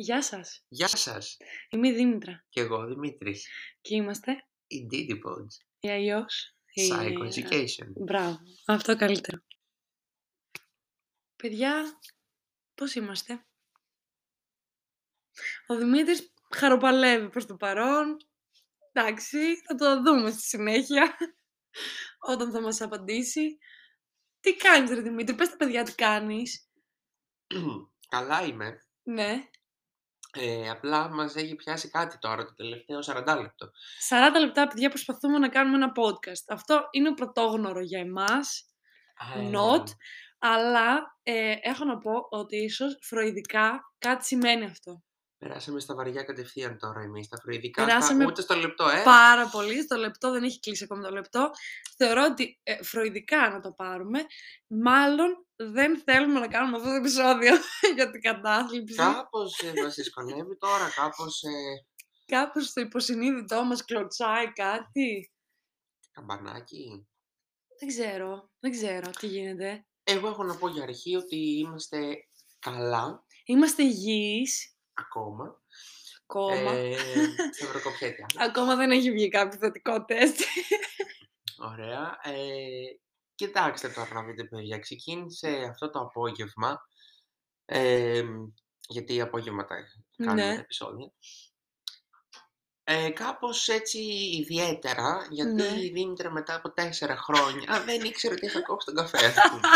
Γεια σας. Γεια σας. Είμαι η Δήμητρα Και εγώ Δημήτρης. και είμαστε Η Didipods. ή αλλιώς η- Psycho Education. Μπράβο. Αυτό καλύτερο. Παιδιά, πώς είμαστε; Ο Δημήτρης χαροπαλεύει προς το παρόν. Εντάξει, θα το δούμε στη συνέχεια. Όταν θα μας απαντήσει. Τι κάνεις ρε Δημήτρη, πες τα παιδιά τι κάνεις. Καλά είμαι. Ναι. Ε, απλά μας έχει πιάσει κάτι τώρα το τελευταίο 40 λεπτό. 40 λεπτά, παιδιά, προσπαθούμε να κάνουμε ένα podcast. Αυτό είναι πρωτόγνωρο για εμάς. Ε, Not. Αλλά ε, έχω να πω ότι ίσως φροηδικά κάτι σημαίνει αυτό. Περάσαμε στα βαριά κατευθείαν τώρα εμείς, τα φροηδικά. Περάσαμε Στα, ούτε στο λεπτό, ε. Πάρα πολύ. Το λεπτό δεν έχει κλείσει ακόμα το λεπτό. Θεωρώ ότι ε, φροηδικά να το πάρουμε. Μάλλον δεν θέλουμε να κάνουμε αυτό το επεισόδιο για την κατάθλιψη. Κάπως ε, μας δυσκολεύει τώρα, κάπως ε, Κάπως στο υποσυνείδητό μας κλωτσάει κάτι. καμπανάκι. Δεν ξέρω. Δεν ξέρω τι γίνεται. Εγώ έχω να πω για αρχή ότι είμαστε καλά Είμαστε υγιείς. Ακόμα. Ακόμα. Ε, στα ευρωκοπιέτια. Ακόμα δεν έχει βγει κάποιο θετικό τεστ. Ωραία. Ε, κοιτάξτε τώρα να δείτε παιδιά, ξεκίνησε αυτό το απόγευμα, ε, γιατί απόγευμα τα κάνουμε Ναι. τα επεισόδια. Ε, κάπως έτσι ιδιαίτερα, γιατί Ναι. η Δήμητρα μετά από τέσσερα χρόνια δεν ήξερε τι θα κόψει τον καφέ του.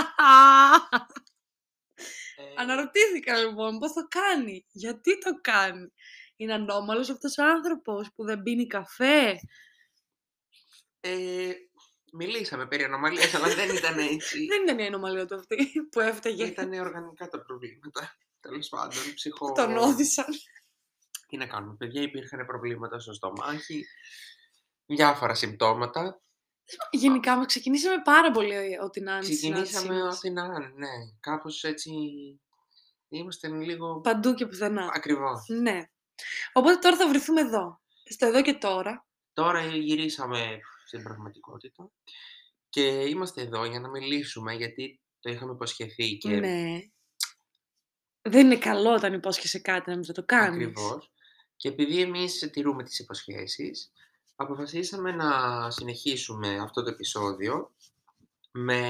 Ε, Αναρωτήθηκα λοιπόν πώς το κάνει. Γιατί το κάνει. Είναι ανώμαλος αυτός ο άνθρωπος που δεν πίνει καφέ; ε, μιλήσαμε περί ανομαλίας, αλλά δεν ήταν έτσι. Δεν ήταν η ανομαλία του αυτή που έφταιγε. Ήταν οργανικά τα προβλήματα. Τέλος πάντων, ψυχο... Τον όδησαν. Τι να κάνουμε, παιδιά, υπήρχαν προβλήματα στο στομάχι, διάφορα συμπτώματα. Γενικά μας ξεκινήσαμε πάρα πολύ ό,τι να είναι στη συνάντησή Ξεκινήσαμε μας. ό,τι να είναι, ναι. Κάπως έτσι είμαστε λίγο Παντού και πουθενά. ακριβώς. Ναι. Οπότε τώρα θα βρεθούμε εδώ. Στο εδώ και τώρα. Τώρα γυρίσαμε στην πραγματικότητα και είμαστε εδώ για να μιλήσουμε γιατί το είχαμε υποσχεθεί και Ναι. Δεν είναι καλό όταν υπόσχεσαι κάτι να μην το κάνεις. ακριβώς. Και επειδή εμείς τηρούμε τις υποσχέσεις, αποφασίσαμε να συνεχίσουμε αυτό το επεισόδιο με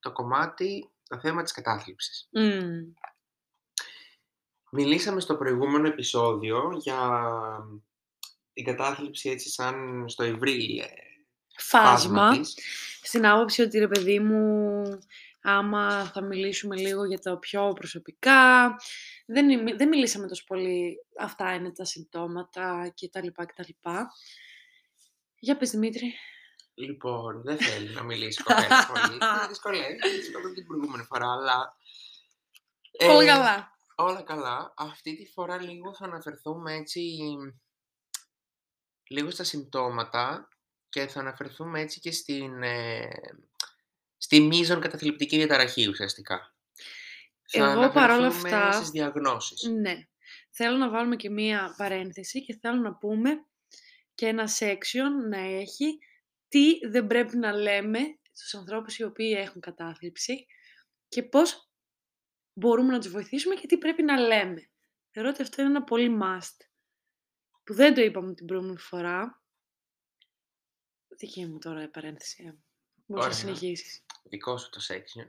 το κομμάτι, το θέμα της κατάθλιψης. Μμμ. Μιλήσαμε στο προηγούμενο επεισόδιο για την κατάθλιψη έτσι σαν στο ευρύ ε, Φάσμα. φάσμα της. στην άποψη ότι ρε παιδί μου, άμα θα μιλήσουμε λίγο για τα πιο προσωπικά, δεν, είμαι- δεν μιλήσαμε τόσο πολύ, αυτά είναι τα συμπτώματα και τα λοιπά και τα λοιπά. Για πες Δημήτρη. Λοιπόν, δεν θέλει να μιλήσει κοπέλα πολύ. Με δυσκολεύει, έτσι είπαμε την προηγούμενη φορά, αλλά... Όλα ε, καλά. Όλα καλά. Αυτή τη φορά λίγο θα αναφερθούμε έτσι λίγο στα συμπτώματα και θα αναφερθούμε έτσι και στην, ε, στη μείζον καταθλιπτική διαταραχή ουσιαστικά. Εγώ παρόλα αναφερθούμε αυτά- στις διαγνώσεις. Ναι. Θέλω να βάλουμε και μία παρένθεση και θέλω να πούμε και ένα section να έχει τι δεν πρέπει να λέμε στους ανθρώπους οι οποίοι έχουν κατάθλιψη και πώς μπορούμε να τους βοηθήσουμε και τι πρέπει να λέμε. Θεωρώ ότι αυτό είναι ένα πολύ must που δεν το είπαμε την προηγούμενη φορά. Δική μου τώρα η παρένθεση. ε. Μπορείς να Ωραία. συνεχίσεις. Δικό σου το section.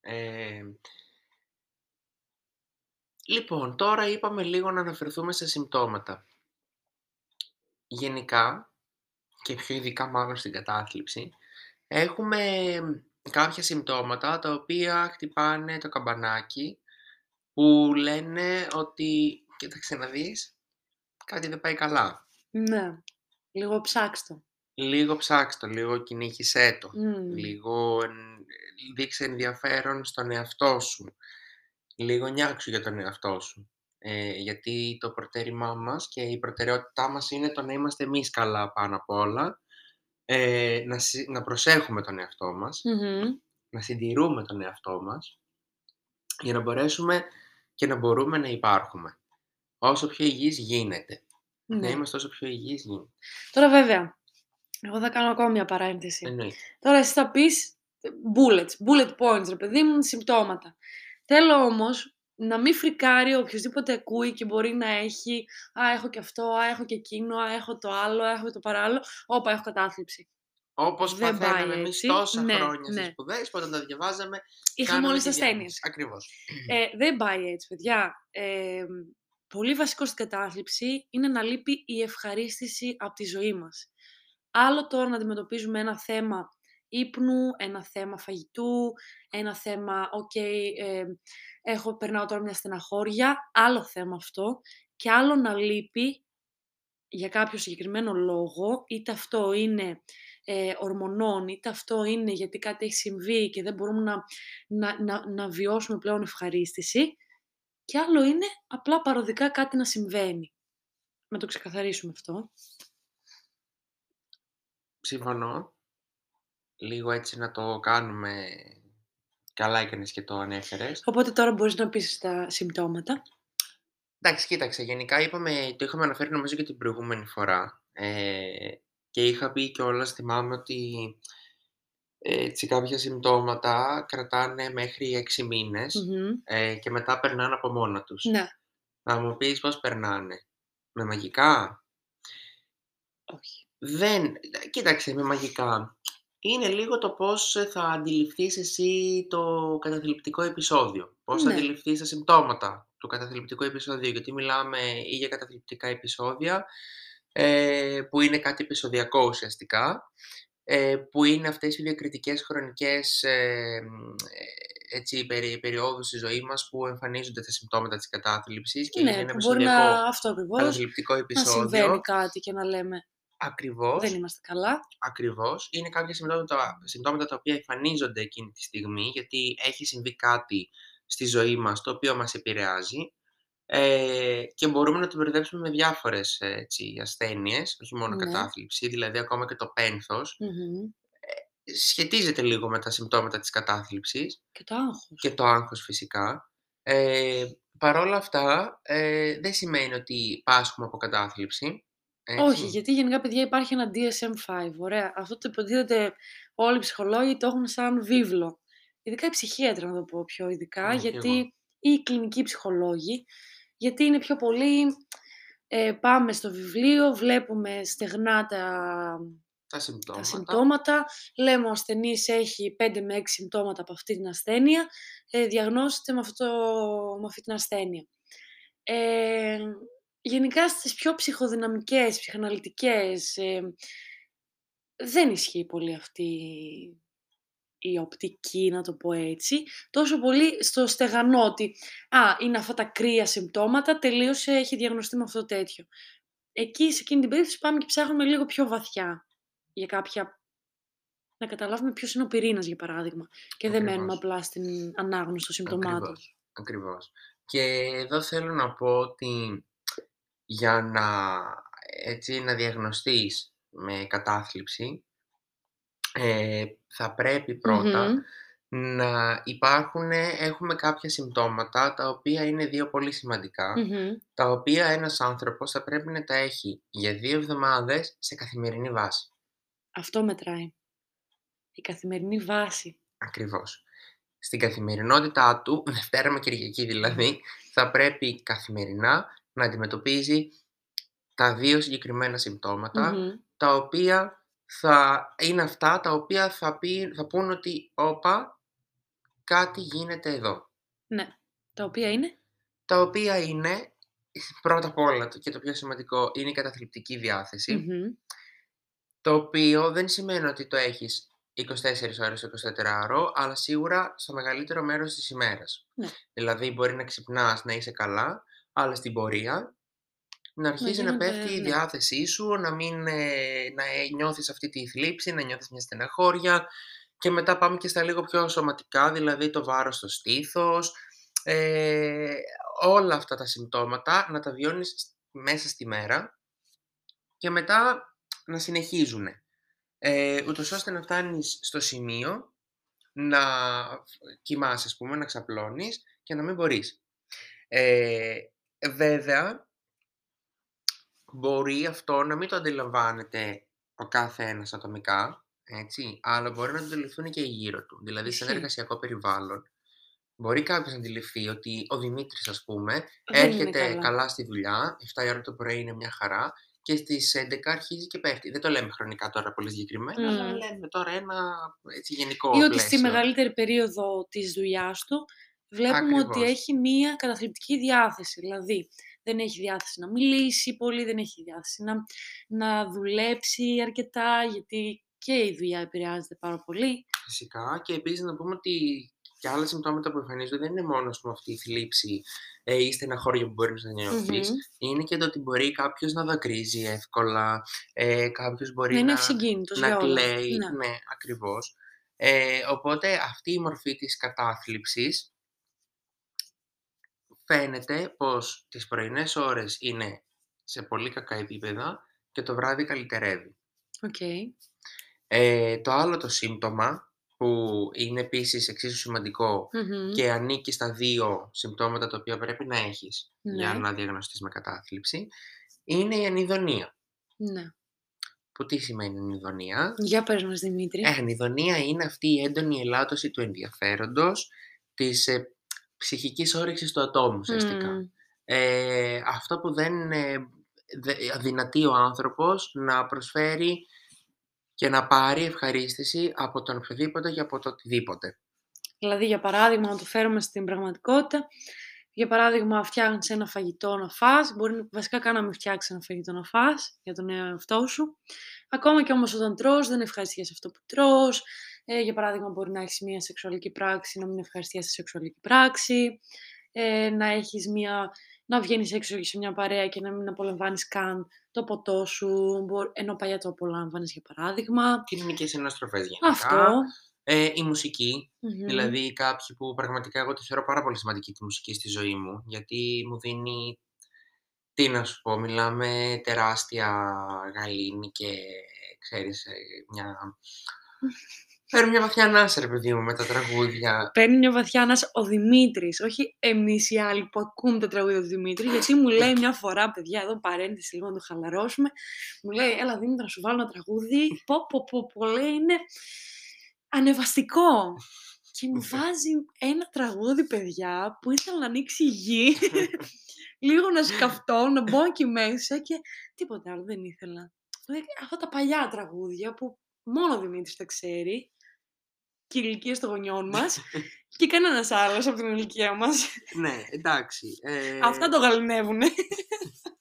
Ε, λοιπόν, τώρα είπαμε λίγο να αναφερθούμε στα συμπτώματα. Γενικά, και πιο ειδικά μάλλον στην κατάθλιψη, έχουμε κάποια συμπτώματα τα οποία χτυπάνε το καμπανάκι που λένε ότι, κοίταξε να δεις, κάτι δεν πάει καλά. Ναι. Λίγο ψάξτο. Λίγο ψάξτε το, λίγο κυνήγησέ το. Μμμ. Λίγο εν- δείξε ενδιαφέρον στον εαυτό σου. Λίγο νιάξου για τον εαυτό σου. Ε, γιατί το προτέρημά μας και η προτεραιότητά μας είναι το να είμαστε εμείς καλά πάνω απ' όλα. Ε, να, συ- να προσέχουμε τον εαυτό μας, Μμμ. να συντηρούμε τον εαυτό μας για να μπορέσουμε και να μπορούμε να υπάρχουμε. Όσο πιο υγιής γίνεται. Να Ναι. είμαστε όσο πιο υγιείς γίνεται. Τώρα βέβαια, εγώ θα κάνω ακόμα μια παρένθεση. Εννοείται. Τώρα εσύ θα πεις bullets, bullet points, ρε παιδί μου, συμπτώματα. Θέλω όμως να μην φρικάρει οποιοδήποτε ακούει και μπορεί να έχει «Α, έχω και αυτό, α, έχω και εκείνο, α, έχω το άλλο, α, έχω το παράλληλο, όπα, έχω κατάθλιψη». Όπως Δεν πάει παθαίναμε εμείς έτσι. τόσα Ναι, χρόνια ναι. στις σπουδές, που όταν τα διαβάζαμε, Είχαμε κάναμε όλες τη τις ασθένειες. διάκριση. Ακριβώς. Ε, δεν πάει έτσι, παιδιά. Ε, πολύ βασικό στην κατάθλιψη είναι να λείπει η ευχαρίστηση από τη ζωή μας. Άλλο τώρα να αντιμετωπίζουμε ένα θέμα ύπνου, ένα θέμα φαγητού, ένα θέμα, οκ, ε, έχω, περνάω τώρα μια στεναχώρια, άλλο θέμα αυτό, και άλλο να λείπει για κάποιο συγκεκριμένο λόγο, είτε αυτό είναι ε, ορμονών, είτε αυτό είναι γιατί κάτι έχει συμβεί και δεν μπορούμε να, να, να, να βιώσουμε πλέον ευχαρίστηση, και άλλο είναι απλά παροδικά κάτι να συμβαίνει. Να το ξεκαθαρίσουμε αυτό. Συμφωνώ. Λίγο έτσι να το κάνουμε καλά έκανες και το ανέφερες. Οπότε τώρα μπορείς να πεις τα συμπτώματα. Εντάξει, κοίταξε, γενικά είπαμε, το είχαμε αναφέρει νομίζω και την προηγούμενη φορά. Ε, και είχα πει κιόλας, θυμάμαι ότι έτσι κάποια συμπτώματα κρατάνε μέχρι 6 μήνες Μμμ. ε, και μετά περνάνε από μόνα τους. Ναι, Θα μου πεις πώς περνάνε. Με μαγικά; όχι. Δεν, κοίταξε, με μαγικά. Είναι λίγο το πώς θα αντιληφθείς εσύ το καταθλιπτικό επεισόδιο. Πώς θα Ναι. αντιληφθείς τα συμπτώματα του καταθλιπτικού επεισοδίου. Γιατί μιλάμε ή για καταθλιπτικά επεισόδια, ε, που είναι κάτι επεισοδιακό ουσιαστικά, ε, που είναι αυτές οι διακριτικές χρονικές ε, μ, ε, έτσι, περι, περιόδους στη ζωή μας που εμφανίζονται τα συμπτώματα της κατάθλιψης και είναι Ναι, ένα που μπορεί επεισοδιακό να, αυτό ακριβώς, καταθλιπτικό να συμβαίνει επεισόδιο. κάτι και να λέμε Ακριβώς. δεν είμαστε καλά. Ακριβώς. Είναι κάποια συμπτώματα, συμπτώματα τα οποία εμφανίζονται εκείνη τη στιγμή, γιατί έχει συμβεί κάτι στη ζωή μας το οποίο μας επηρεάζει ε, και μπορούμε να το μπερδέψουμε με διάφορες ε, έτσι, ασθένειες, όχι μόνο Ναι. κατάθλιψη, δηλαδή ακόμα και το πένθος Μμμ. σχετίζεται λίγο με τα συμπτώματα της κατάθλιψης Και το άγχος. και το άγχος φυσικά. Ε, Παρ' όλα αυτά, ε, δεν σημαίνει ότι πάσχουμε από κατάθλιψη. Έτσι. Όχι, γιατί γενικά παιδιά υπάρχει ένα DSM-5, ωραία. Αυτό το υποτίθεται όλοι οι ψυχολόγοι το έχουν σαν βίβλο. Ειδικά οι ψυχίατροι να το πω πιο ειδικά, Ναι, κι γιατί εγώ. ή οι κλινικοί ψυχολόγοι, γιατί είναι πιο πολύ ε, πάμε στο βιβλίο, βλέπουμε στεγνά τα, Τα τα συμπτώματα. συμπτώματα, λέμε ο ασθενής έχει 5 με 6 συμπτώματα από αυτή την ασθένεια, ε, διαγνώστε με, αυτό, με αυτή την ασθένεια. Ε, γενικά στις πιο ψυχοδυναμικές, ψυχαναλυτικές, ε, δεν ισχύει πολύ αυτή η οπτική, να το πω έτσι. Τόσο πολύ στο στεγανό ότι «Α, είναι αυτά τα κρύα συμπτώματα, τελείωσε, έχει διαγνωστεί με αυτό το τέτοιο». Εκεί, σε εκείνη την περίπτωση, πάμε και ψάχνουμε λίγο πιο βαθιά για κάποια... να καταλάβουμε ποιος είναι ο πυρήνας, για παράδειγμα. Και δεν μένουμε Ακριβώς. απλά στην ανάγνωση των συμπτωμάτων. Ακριβώς. Ακριβώς. Και εδώ θέλω να πω ότι για να, έτσι, να διαγνωστείς με κατάθλιψη, ε, θα πρέπει πρώτα Μμμ. να υπάρχουν, έχουμε κάποια συμπτώματα τα οποία είναι δύο πολύ σημαντικά, Μμμ. τα οποία ένας άνθρωπος θα πρέπει να τα έχει για δύο εβδομάδες σε καθημερινή βάση. Αυτό μετράει. Η καθημερινή βάση. Ακριβώς. Στην καθημερινότητά του, Δευτέρα με Κυριακή δηλαδή, θα πρέπει καθημερινά να αντιμετωπίζει τα δύο συγκεκριμένα συμπτώματα, Μμμ. τα οποία θα είναι αυτά τα οποία θα, πει, θα πούν ότι «Όπα, κάτι γίνεται εδώ». Ναι. Τα οποία είναι... Τα οποία είναι, πρώτα απ' όλα το- και το πιο σημαντικό, είναι η καταθλιπτική διάθεση, Μμμ. το οποίο δεν σημαίνει ότι το έχεις 24 ώρες το 24ωρο, αλλά σίγουρα στο μεγαλύτερο μέρος της ημέρας. Ναι. Δηλαδή μπορεί να ξυπνάς, να είσαι καλά, αλλά στην πορεία να αρχίζει να, γίνονται- πέφτει η ναι. διάθεσή σου, να μην ε, να ε, νιώθεις αυτή τη θλίψη, να νιώθεις μια στεναχώρια και μετά πάμε και στα λίγο πιο σωματικά, δηλαδή το βάρος στο στήθος, ε, όλα αυτά τα συμπτώματα να τα βιώνεις σ- μέσα στη μέρα και μετά να συνεχίζουν. Ε, ούτως ώστε να φτάνεις στο σημείο να κοιμάσαι, ας πούμε, να ξαπλώνεις και να μην μπορείς. Ε, βέβαια, μπορεί αυτό να μην το αντιλαμβάνεται ο κάθε ένας ατομικά, έτσι, αλλά μπορεί να το αντιληφθούν και οι γύρω του. Δηλαδή, σε ένα Ισχύει. εργασιακό περιβάλλον, Μπορεί κάποιος να αντιληφθεί ότι ο Δημήτρης, ας πούμε, Δεν είναι έρχεται καλά. καλά. στη δουλειά, 7 η ώρα το πρωί είναι μια χαρά και στις 11 αρχίζει και πέφτει. Δεν το λέμε χρονικά τώρα πολύ συγκεκριμένα, αλλά Μμμ. λέμε τώρα ένα έτσι, γενικό Ή ότι πλαίσιο. στη μεγαλύτερη περίοδο της δουλειάς του βλέπουμε ότι Ακριβώς. έχει μία καταθλιπτική διάθεση. Δηλαδή, δεν έχει διάθεση να μιλήσει πολύ, δεν έχει διάθεση να, να δουλέψει αρκετά, γιατί και η δουλειά επηρεάζεται πάρα πολύ. Φυσικά και επίσης να πούμε ότι και άλλα συμπτώματα που εμφανίζονται δεν είναι μόνο ας πούμε, αυτή η θλίψη ε, ή στεναχώρια που μπορεί να νιώθεις. Μμμ. Είναι και το ότι μπορεί κάποιος να δακρύζει εύκολα, ε, κάποιος μπορεί Να είναι να, ευσυγκίνητος να για όλα. κλαίει. Ναι. Ναι, ακριβώς. Ε, οπότε αυτή η μορφή της κατάθλιψης φαίνεται πως τις πρωινές ώρες είναι σε πολύ κακά επίπεδα και το βράδυ καλυτερεύει. Οκ. Ε, το άλλο το σύμπτωμα που είναι επίσης εξίσου σημαντικό Μμμ. και ανήκει στα δύο συμπτώματα τα οποία πρέπει να έχεις για Ναι. να διαγνωστείς με κατάθλιψη είναι η ανιδονία. Ναι. Που τι σημαίνει ανιδονία; Για πες μας, Δημήτρη. Ε, ανιδονία είναι αυτή η έντονη ελάττωση του ενδιαφέροντος, της ε, ψυχικής όρεξης του ατόμου ουσιαστικά. Μμ. Ε, αυτό που δεν ε, δε, αδυνατεί ο άνθρωπος να προσφέρει και να πάρει ευχαρίστηση από τον οποιοδήποτε και από το οτιδήποτε. Δηλαδή, για παράδειγμα, να το φέρουμε στην πραγματικότητα, για παράδειγμα, φτιάχνει ένα φαγητό να φας, μπορεί βασικά καν να μην φτιάξεις ένα φαγητό να φας για τον εαυτό σου. Ακόμα και όμως όταν τρως, δεν ευχαριστιέσαι αυτό που τρως. Ε, για παράδειγμα, μπορεί να έχεις μια σεξουαλική πράξη, να μην ευχαριστιέσαι τη σεξουαλική πράξη. Ε, να έχεις μια... να βγαίνεις έξω σε μια παρέα και να μην απολαμβάνεις καν το ποτό σου, μπο- ενώ παλιά το απολάμβανες για παράδειγμα. Κοινωνικές ενωστροφές γενικά. Αυτό. Ε, η μουσική, Μμμ. δηλαδή κάποιοι που πραγματικά εγώ τη θεωρώ πάρα πολύ σημαντική τη μουσική στη ζωή μου, γιατί μου δίνει, τι να σου πω, μιλάμε τεράστια γαλήνη και ξέρεις, ε, μια... Παίρνω μια βαθιά ανάσα, ρε παιδί μου, με τα τραγούδια. Παίρνει μια βαθιά ανάσα ο Δημήτρης, όχι εμείς οι άλλοι που ακούμε τα τραγούδια του Δημήτρης, γιατί μου λέει μια φορά, παιδιά, εδώ παρένθεση λίγο να το χαλαρώσουμε. Μου λέει, Έλα Δημήτρη, να σου βάλω ένα τραγούδι. Πω, πω, πω, πω, λέει, είναι ανεβαστικό. Και μου βάζει ένα τραγούδι, παιδιά, που ήθελα να ανοίξει η γη, λίγο να σκαφτώ, να μπω εκεί μέσα και τίποτα άλλο δεν ήθελα. Δηλαδή, Αυτά τα παλιά τραγούδια που μόνο ο Δημήτρης τα ξέρει και η ηλικία των γονιών μας και κανένας άλλος από την ηλικία μας. ναι, εντάξει. Ε, Αυτά το γαληνεύουνε.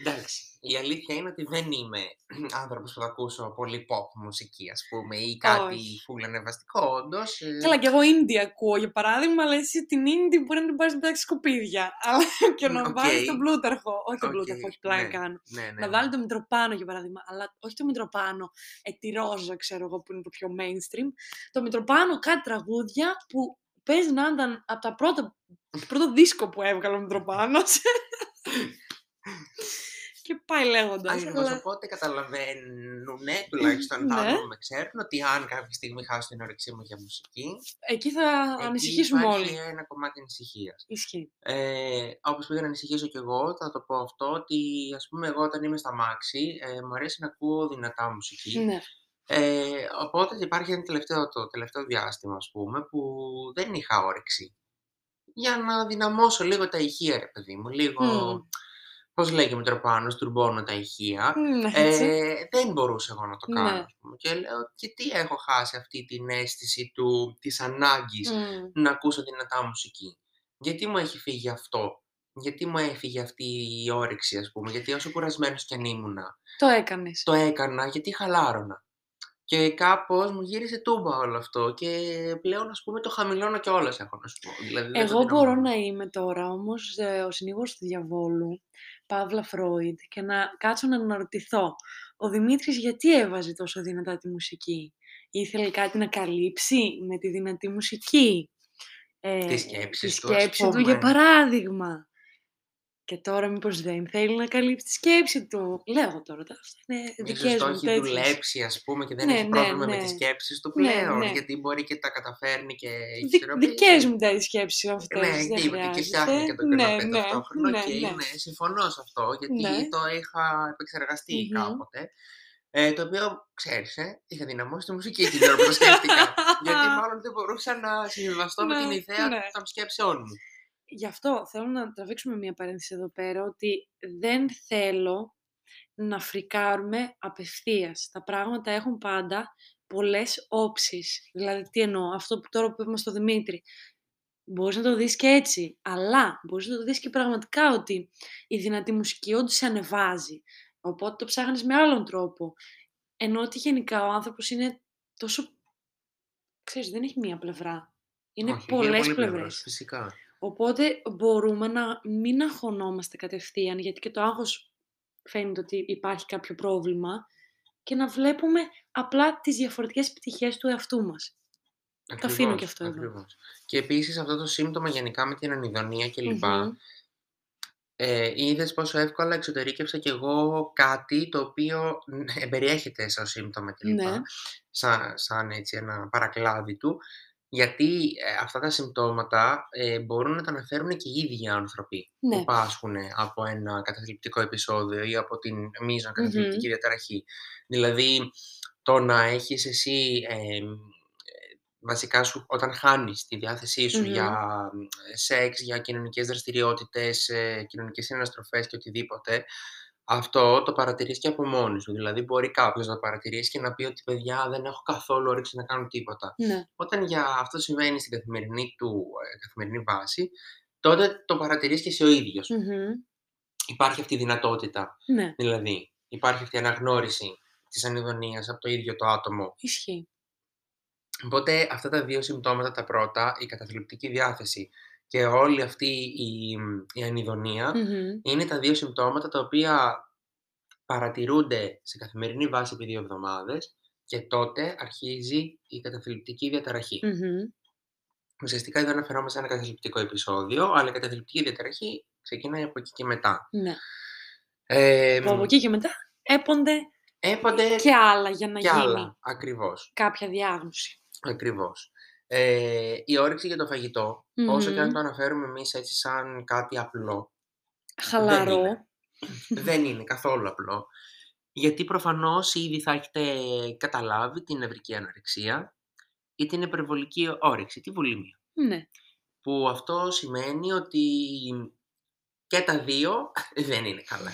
Εντάξει, η αλήθεια είναι ότι δεν είμαι άνθρωπος που θα ακούσω πολύ pop μουσική, ας πούμε, ή κάτι Όχι. φουλ ανεβαστικό, όντως. ε, Καλά, κι εγώ indie ακούω για παράδειγμα, αλλά εσύ την indie μπορεί να την πάρεις μετά σκουπίδια. Αλλά και να Οκ. βάλεις τον Πλούταρχο. Όχι τον Οκ, πλούταρχο, όχι πλάκα ναι, κάνω. Ναι, ναι, Να ναι. βάλει το Μητροπάνο για παράδειγμα, αλλά όχι το Μητροπάνο, ε, τη Ρόζα, ξέρω εγώ, που είναι το πιο mainstream. Το Μητροπάνο κάτι τραγούδια που παίζει να ήταν από τα πρώτα, πρώτο δίσκο που έβγαλε ο Μητροπάνος. και πάει λέγοντας. Ακριβώς, οπότε καταλαβαίνουν, τουλάχιστον τα Ναι. άτομα που με ξέρουν, ότι αν κάποια στιγμή χάσω την όρεξή μου για μουσική, Εκεί θα εκεί ανησυχήσουμε υπάρχει όλοι. ένα κομμάτι ανησυχίας. Ισχύει. Ε, όπως πήγα να ανησυχήσω κι εγώ, θα το πω αυτό, ότι ας πούμε εγώ όταν είμαι στα μάξι, ε, μου αρέσει να ακούω δυνατά μουσική. Ναι. Ε, οπότε υπάρχει ένα τελευταίο, το τελευταίο διάστημα, ας πούμε, που δεν είχα όρεξη. Για να δυναμώσω λίγο τα ηχεία, ρε παιδί μου. Λίγο, Μμμ. Πώς λέγει ο Μητροπάνος, τουρμπώνω τα ηχεία. Ναι, έτσι. Ε, δεν μπορούσα εγώ να το κάνω, Ναι. ας πούμε. Και λέω, γιατί έχω χάσει αυτή την αίσθηση του, της ανάγκης Μμ. να ακούσω δυνατά μουσική; Γιατί μου έχει φύγει αυτό; Γιατί μου έφυγε αυτή η όρεξη, ας πούμε; Γιατί όσο κουρασμένος κι αν ήμουνα, Το έκανες. το έκανα γιατί χαλάρωνα. Και κάπως μου γύρισε τούμπα όλο αυτό και πλέον ας πούμε το χαμηλώνω και όλες έχω να σου πω. Δηλαδή, δεν το Εγώ μπορώ δυναμώνω. να είμαι τώρα όμως ε, ο συνήγορος του διαβόλου, Παύλα Φρόιντ, και να κάτσω να αναρωτηθώ. Ο Δημήτρης γιατί έβαζε τόσο δυνατά τη μουσική; Ήθελε κάτι να καλύψει με τη δυνατή μουσική; Ε, Τις σκέψεις τη του, ας σκέψη του, για πούμε. παράδειγμα. Και τώρα μήπως δεν θέλει να καλύψει τη σκέψη του. Λέω τώρα, τα- αυτά είναι Ίσως δικές το μου έχει τέτοιες. δουλέψει ας πούμε και δεν Ναι, έχει ναι, πρόβλημα με ναι. τις σκέψεις του Ναι, πλέον. ναι. Γιατί μπορεί και τα καταφέρνει και έχει Δι- ισορροπήσει. δικές μου τέτοιες σκέψεις αυτές, Ναι, δεν τίποτα. Και χρειάζεται. φτιάχνει και τον Ναι, καναπέ ναι, ταυτόχρονα. ναι, και ναι. ναι, συμφωνώ σε αυτό γιατί Ναι. το είχα επεξεργαστεί Μμμ. κάποτε. Ε, το οποίο, ξέρεις, ε, είχα δυναμώσει τη μουσική την ώρα που το σκέφτηκα. γιατί μάλλον δεν μπορούσα να συμβιβαστώ με την Ναι, ιδέα ναι. των σκέψεών μου. Γι' αυτό θέλω να τραβήξουμε μία παρένθεση εδώ πέρα, ότι δεν θέλω να φρικάρουμε απευθείας. Τα πράγματα έχουν πάντα πολλές όψεις. Δηλαδή, τι εννοώ, αυτό που τώρα που είπαμε στο Δημήτρη. Μπορείς να το δεις και έτσι, αλλά μπορείς να το δεις και πραγματικά ότι η δυνατή μουσική όντως σε ανεβάζει. Οπότε το ψάχνεις με άλλον τρόπο. Ενώ ότι γενικά ο άνθρωπος είναι τόσο... Ξέρεις, δεν έχει μία πλευρά. Είναι Όχι, πολλές πολύ πλευρές. πλευρές, Φυσικά. Οπότε μπορούμε να μην αγχωνόμαστε κατευθείαν, γιατί και το άγχος φαίνεται ότι υπάρχει κάποιο πρόβλημα και να βλέπουμε απλά τις διαφορετικές πτυχές του εαυτού μας. Το αφήνω Ακριβώς, και αυτό εδώ. ακριβώς. Και επίσης αυτό το σύμπτωμα γενικά με την ανιδονία κλπ. Μμμ. Ε, είδες πόσο εύκολα εξωτερήκευσα κι εγώ κάτι το οποίο ε, περιέχεται σαν σύμπτωμα κλπ. Ναι. Σαν, σαν έτσι ένα παρακλάδι του. Γιατί ε, αυτά τα συμπτώματα ε, μπορούν να τα αναφέρουν και οι ίδιοι οι άνθρωποι Ναι. που πάσχουν από ένα καταθλιπτικό επεισόδιο ή από την μείζον καταθλιπτική διαταραχή. Δηλαδή, το να έχεις εσύ ε, ε, βασικά σου, όταν χάνεις τη διάθεσή σου Μμμ. για ε, σεξ, για κοινωνικές δραστηριότητες, ε, κοινωνικές συναναστροφές και οτιδήποτε, αυτό το παρατηρείς και από μόνη σου. Δηλαδή, μπορεί κάποιος να το παρατηρήσει και να πει ότι παιδιά δεν έχω καθόλου όρεξη να κάνω τίποτα. Ναι. Όταν για αυτό συμβαίνει στην καθημερινή του ε, καθημερινή βάση, τότε το παρατηρείς και εσύ ο ίδιος. Μμμ. Υπάρχει αυτή η δυνατότητα. Ναι. Δηλαδή, υπάρχει αυτή η αναγνώριση της ανιδονίας από το ίδιο το άτομο. Ισχύει. Οπότε αυτά τα δύο συμπτώματα τα πρώτα, η καταθλιπτική διάθεση και όλη αυτή η, η ανιδονία, Μμμ. είναι τα δύο συμπτώματα τα οποία παρατηρούνται σε καθημερινή βάση επί δύο εβδομάδες και τότε αρχίζει η καταθλιπτική διαταραχή. Μμμ. Ουσιαστικά εδώ αναφερόμαστε σε ένα καταθλιπτικό επεισόδιο, αλλά η καταθλιπτική διαταραχή ξεκινάει από εκεί και μετά. Ναι. Ε, Που από εκεί και μετά έπονται έπονται και άλλα για να και γίνει άλλα. Ακριβώς. κάποια διάγνωση. Ακριβώς. Ε, η όρεξη για το φαγητό, όσο και αν Μμμ. το αναφέρουμε εμείς έτσι σαν κάτι απλό, Χαλαρό. είναι. δεν είναι καθόλου απλό. Γιατί προφανώς ήδη θα έχετε καταλάβει την νευρική ανορεξία ή την υπερβολική όρεξη, τη βουλήμια. Ναι. Που αυτό σημαίνει ότι και τα δύο δεν είναι καλά.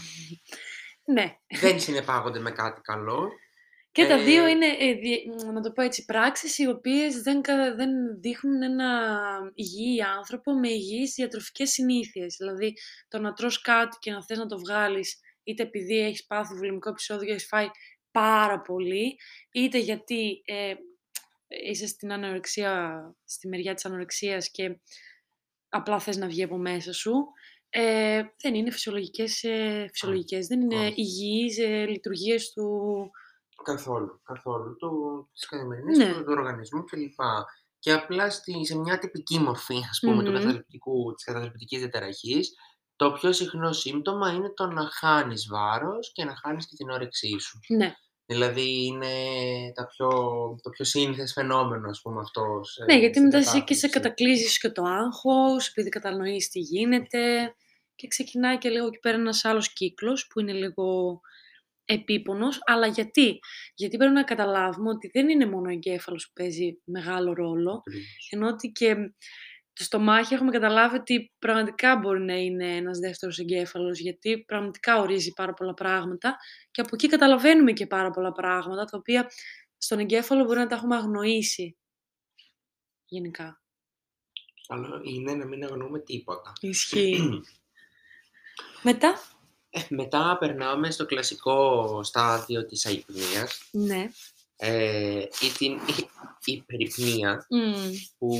Ναι. δεν συνεπάγονται με κάτι καλό. Και τα δύο Ε, είναι, ε, δι- να το πω έτσι, πράξεις οι οποίες δεν, κα- δεν δείχνουν ένα υγιή άνθρωπο με υγιείς διατροφικές συνήθειες. Δηλαδή, το να τρως κάτι και να θες να το βγάλεις, είτε επειδή έχεις πάθει βουλημικό επεισόδιο, έχεις φάει πάρα πολύ, είτε γιατί ε, είσαι στην ανορεξία, στη μεριά της ανορεξίας και απλά θες να βγει από μέσα σου, ε, δεν είναι φυσιολογικές, ε, φυσιολογικές δεν είναι όχι. υγιείς ε, λειτουργίες του, Καθόλου, καθόλου. Του, της καθημερινής Ναι. του, του οργανισμού κλπ. Και απλά στη, σε μια τυπική μορφή, ας πούμε, του Μμμ. καταθλιπτικού, της καταθλιπτικής διαταραχής, το πιο συχνό σύμπτωμα είναι το να χάνεις βάρος και να χάνεις και την όρεξή σου. Ναι. Δηλαδή είναι τα πιο, το πιο σύνηθες φαινόμενο, ας πούμε, αυτό. σε- Ναι, γιατί στην μετά εσύ και σε κατάθλιψη. κατακλείζεις και το άγχος, επειδή κατανοείς τι γίνεται και ξεκινάει και λίγο εκεί πέρα ένας άλλος κύκλος που είναι λίγο επίπονος. Αλλά γιατί; Γιατί πρέπει να καταλάβουμε ότι δεν είναι μόνο ο εγκέφαλος που παίζει μεγάλο ρόλο, Ακριβώς. ενώ ότι και το στομάχι έχουμε καταλάβει ότι πραγματικά μπορεί να είναι ένας δεύτερος εγκέφαλος, γιατί πραγματικά ορίζει πάρα πολλά πράγματα και από εκεί καταλαβαίνουμε και πάρα πολλά πράγματα, τα οποία στον εγκέφαλο μπορεί να τα έχουμε αγνοήσει γενικά. Καλό είναι να μην αγνοούμε τίποτα. Ισχύει. Μετά, Ε, μετά περνάμε στο κλασικό στάδιο της αϊπνίας ναι. ε, ή την υ- υπερυπνία Μμμ. που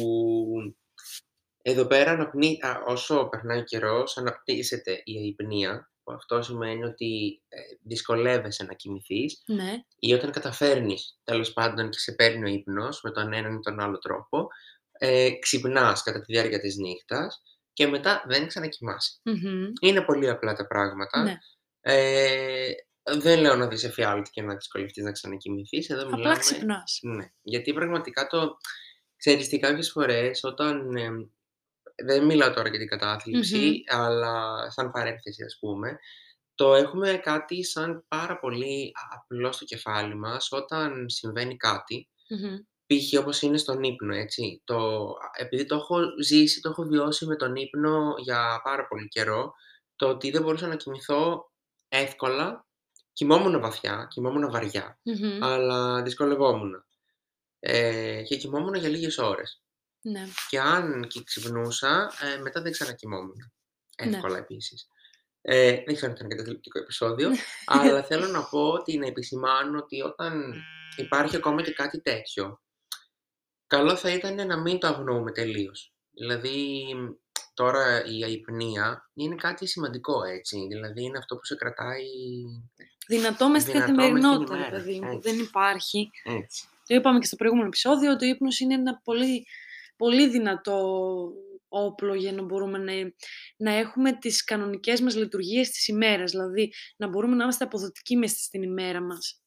εδώ πέρα αναπνί, α, όσο περνάει ο καιρός αναπτύσσεται η αϊπνία που αυτό σημαίνει ότι ε, δυσκολεύεσαι να κοιμηθείς Ναι. ή όταν καταφέρνεις τέλος πάντων και σε παίρνει ο ύπνος με τον έναν ή τον άλλο τρόπο ε, ξυπνάς κατά τη διάρκεια της νύχτας και μετά δεν ξανακοιμάσαι. Μμμ. Είναι πολύ απλά τα πράγματα. Ναι. Ε, δεν λέω να δεις εφιάλτη και να δυσκολευτείς να ξανακοιμηθείς. Εδώ Απλά μιλάμε... ξυπνάς. Ναι, γιατί πραγματικά το... Ξέρεις τι, κάποιες φορές όταν... ε, δεν μιλάω τώρα για την κατάθλιψη, αλλά σαν παρένθεση ας πούμε, Το έχουμε κάτι σαν πάρα πολύ απλό στο κεφάλι μας όταν συμβαίνει κάτι. Μμμ. Π.χ. όπως είναι στον ύπνο, έτσι. Το επειδή το έχω ζήσει, το έχω βιώσει με τον ύπνο για πάρα πολύ καιρό, το ότι δεν μπορούσα να κοιμηθώ εύκολα, κοιμόμουν βαθιά, κοιμόμουν βαριά, Μμμ. αλλά δυσκολευόμουν. Ε, και κοιμόμουν για λίγες ώρες. Ναι. Και αν και ξυπνούσα, ε, μετά δεν ξανακοιμόμουν. Ναι. Εύκολα επίσης. Ε, δεν ξέρω αν ήταν καταληπτικό επεισόδιο, αλλά θέλω να πω ότι να επισημάνω ότι όταν υπάρχει ακόμα και κάτι τέτοιο, καλό θα ήταν να μην το αγνοούμε τελείως. Δηλαδή, τώρα η αϊπνία είναι κάτι σημαντικό, έτσι. Δηλαδή, είναι αυτό που σε κρατάει Δυνατό μες στη δυνατό μες στην καθημερινότητα, ρε ημέρα. παιδί μου. Έτσι. Δεν υπάρχει. έτσι. Το είπαμε και στο προηγούμενο επεισόδιο, ότι ο ύπνος είναι ένα πολύ, πολύ δυνατό όπλο για να μπορούμε να, να έχουμε τις κανονικές μας λειτουργίες της ημέρας. Δηλαδή, να μπορούμε να είμαστε αποδοτικοί μέσα στην ημέρα μας.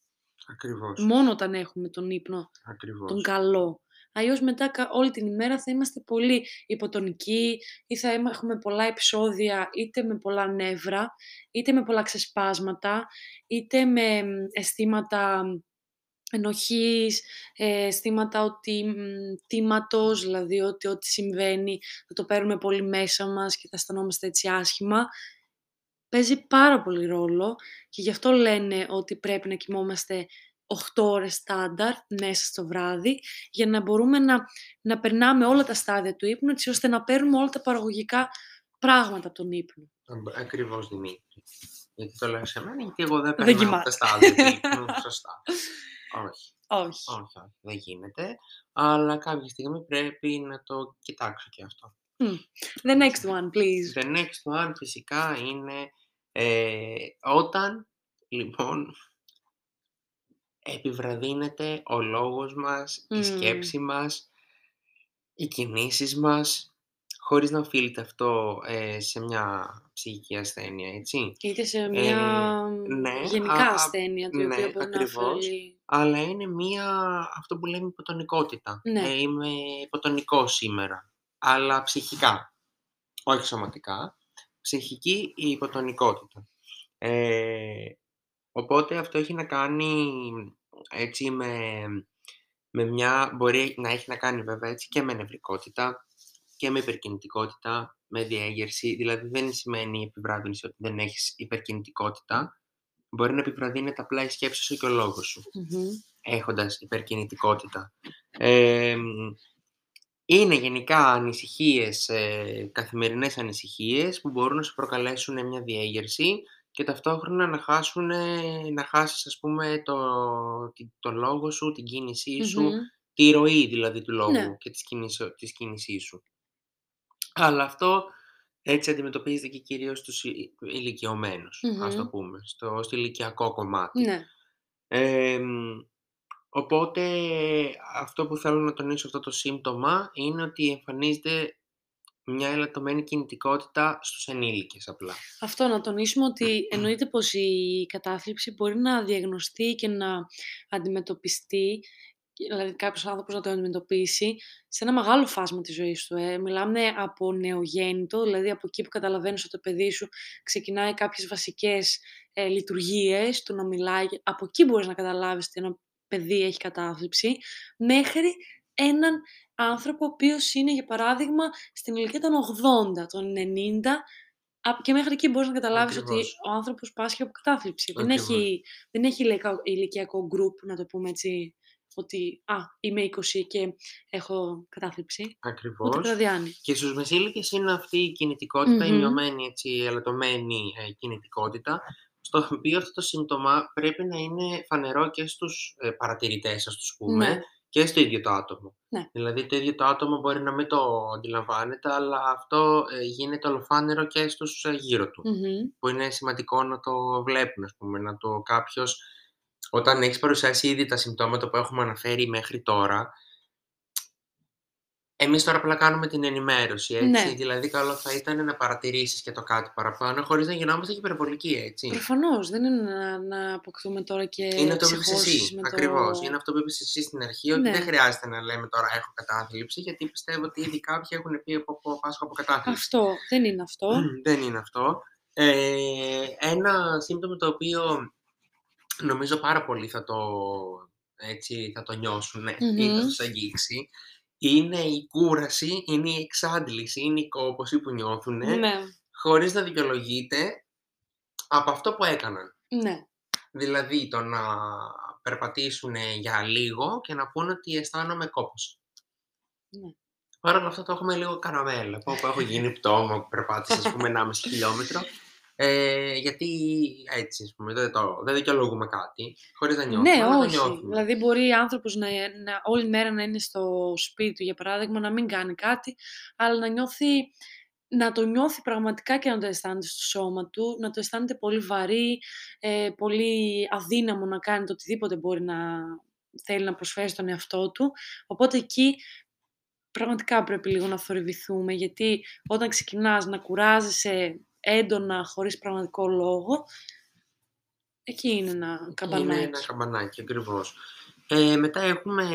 Ακριβώς. Μόνο όταν έχουμε τον ύπνο Ακριβώς. τον καλό. Αλλιώς μετά κα- όλη την ημέρα θα είμαστε πολύ υποτονικοί ή θα είμα- έχουμε πολλά επεισόδια είτε με πολλά νεύρα, είτε με πολλά ξεσπάσματα, είτε με μ, αισθήματα ενοχής, ε, αισθήματα ότι μ, τίματος, δηλαδή ότι ό,τι συμβαίνει θα το παίρνουμε πολύ μέσα μας και θα αισθανόμαστε έτσι άσχημα. Παίζει πάρα πολύ ρόλο και γι' αυτό λένε ότι πρέπει να κοιμόμαστε 8 ώρες στάνταρ μέσα στο βράδυ για να μπορούμε να, να περνάμε όλα τα στάδια του ύπνου έτσι ώστε να παίρνουμε όλα τα παραγωγικά πράγματα από τον ύπνο. Αμπ- Ακριβώς, Δημήτρη. Γιατί το λέω σε μένα, γιατί εγώ δεν Δεν περνάω κοιμάσαι. τα στάδια του ύπνου, σωστά. Όχι, Όχι. όχι, όχι, δεν γίνεται. Αλλά κάποια στιγμή πρέπει να το κοιτάξω και αυτό. The next one, please. The next one φυσικά είναι ε, όταν, λοιπόν, επιβραδύνεται ο λόγος μας, η Μμμ. σκέψη μας, οι κινήσεις μας, χωρίς να οφείλεται αυτό ε, σε μια ψυχική ασθένεια, έτσι. Είτε σε μια ναι, γενικά α- α- ασθένεια, την ναι, οποία μπορεί να ακριβώς. αφαιρεί. Αλλά είναι μία, αυτό που λέμε υποτονικότητα. Ναι. Ε, είμαι υποτονικός σήμερα, αλλά ψυχικά, όχι σωματικά. Ψυχική η υποτονικότητα. Ε, οπότε αυτό έχει να κάνει έτσι με, με μια, μπορεί να έχει να κάνει βέβαια έτσι και με νευρικότητα και με υπερκινητικότητα, με διέγερση. Δηλαδή δεν σημαίνει η επιβράδυνση ότι δεν έχεις υπερκινητικότητα. Μπορεί να επιβραδύνεται απλά η σκέψη σου και ο λόγος σου Μμμ. έχοντας υπερκινητικότητα. Ε, είναι γενικά ανησυχίες, ε, καθημερινές ανησυχίες που μπορούν να σου προκαλέσουν μια διέγερση και ταυτόχρονα να, χάσουν, να χάσεις ας πούμε το, τη- το λόγο σου, την κίνησή σου, Μμμ. τη ροή δηλαδή του λόγου Ναι. και της, κίνησης, της κίνησής σου. Αλλά αυτό έτσι αντιμετωπίζεται και κυρίως στους οι- ηλικιωμένους, ας το Μμμ. πούμε, στο, στο ηλικιακό κομμάτι. Ναι. Εμ, οπότε αυτό που θέλω να τονίσω αυτό το σύμπτωμα είναι ότι εμφανίζεται μια ελαττωμένη κινητικότητα στους ενήλικες απλά. Αυτό να τονίσουμε ότι εννοείται πως η κατάθλιψη μπορεί να διαγνωστεί και να αντιμετωπιστεί, δηλαδή κάποιος άνθρωπος να το αντιμετωπίσει σε ένα μεγάλο φάσμα της ζωής του. Ε. Μιλάμε από νεογέννητο, δηλαδή από εκεί που καταλαβαίνεις ότι το παιδί σου ξεκινάει κάποιες βασικές ε, λειτουργίες, του να μιλάει, από εκεί μπορείς να καταλάβεις ότι ένα παιδί έχει κατάθλιψη, μέχρι έναν άνθρωπο ο οποίος είναι, για παράδειγμα, στην ηλικία των 80, των 90, Α- και μέχρι εκεί μπορείς να καταλάβεις ότι Ακριβώς. ο άνθρωπος πάσχει από κατάθλιψη. Δεν Ακριβώς. έχει, δεν έχει ηλικιακό, ηλικιακό group, να το πούμε έτσι, ότι «Α, είμαι 20 και έχω κατάθλιψη». Ούτε Ακριβώς. κραδιάνει. Και στους μεσήλικες είναι αυτή η κινητικότητα, η Μμμ. μειωμένη, έτσι, η ελαττωμένη ε, κινητικότητα, στο οποίο αυτό το σύμπτωμα πρέπει να είναι φανερό και στους ε, παρατηρητές, ας τους πούμε, Ναι. Και στο ίδιο το άτομο. Ναι. Δηλαδή το ίδιο το άτομο μπορεί να μην το αντιλαμβάνεται, αλλά αυτό ε, γίνεται ολοφάνερο και στους ε, γύρω του. Μμμ. Που είναι σημαντικό να το βλέπουν, ας πούμε, να το κάποιος, όταν έχεις παρουσιάσει ήδη τα συμπτώματα που έχουμε αναφέρει μέχρι τώρα, εμείς τώρα απλά κάνουμε την ενημέρωση, έτσι. Ναι. Δηλαδή, καλό θα ήταν να παρατηρήσεις και το κάτι παραπάνω, χωρίς να γινόμαστε και υπερβολικοί, έτσι. Προφανώς, δεν είναι να, να αποκτούμε τώρα και Είναι αυτό που είπες ψυχώσεις εσύ, με το... ακριβώς. Είναι αυτό που είπες εσύ στην αρχή, ότι Ναι. δεν χρειάζεται να λέμε τώρα έχω κατάθλιψη, γιατί πιστεύω ότι ήδη κάποιοι έχουν πει από, από, πάσχω από κατάθλιψη. Αυτό, δεν είναι αυτό. δεν είναι αυτό. Ε, ένα σύμπτωμα το οποίο νομίζω πάρα πολύ θα το, έτσι, θα το νιώσουν ή θα Μμμ. τους αγγίξει, είναι η κούραση, είναι η εξάντληση, είναι η κόπωση που νιώθουν, Ναι. χωρίς να δικαιολογείται από αυτό που έκαναν. Ναι. Δηλαδή το να περπατήσουν για λίγο και να πούνε ότι αισθάνομαι κόπωση. Ναι. Παρ' όλα αυτά το έχουμε λίγο καραμέλα. Από όπου έχω γίνει πτώμα που περπάτησα, ας πούμε, 1,5 χιλιόμετρο. Ε, γιατί έτσι, ας πούμε, δεν, το, δεν δικαιολογούμε κάτι, χωρίς να νιώθουμε, Ναι, αλλά το όχι. νιώθουμε. Δηλαδή, μπορεί άνθρωπος να, να, όλη μέρα να είναι στο σπίτι του, για παράδειγμα, να μην κάνει κάτι, αλλά να νιώθει να το νιώθει πραγματικά και να το αισθάνεται στο σώμα του, να το αισθάνεται πολύ βαρύ, ε, πολύ αδύναμο να κάνει το οτιδήποτε μπορεί να θέλει να προσφέρει στον εαυτό του. Οπότε εκεί πραγματικά πρέπει λίγο να θορυβηθούμε, γιατί όταν ξεκινάς να κουράζεσαι έντονα, χωρίς πραγματικό λόγο, εκεί είναι ένα Είναι καμπανάκι. ένα καμπανάκι, ακριβώς. Ε, μετά έχουμε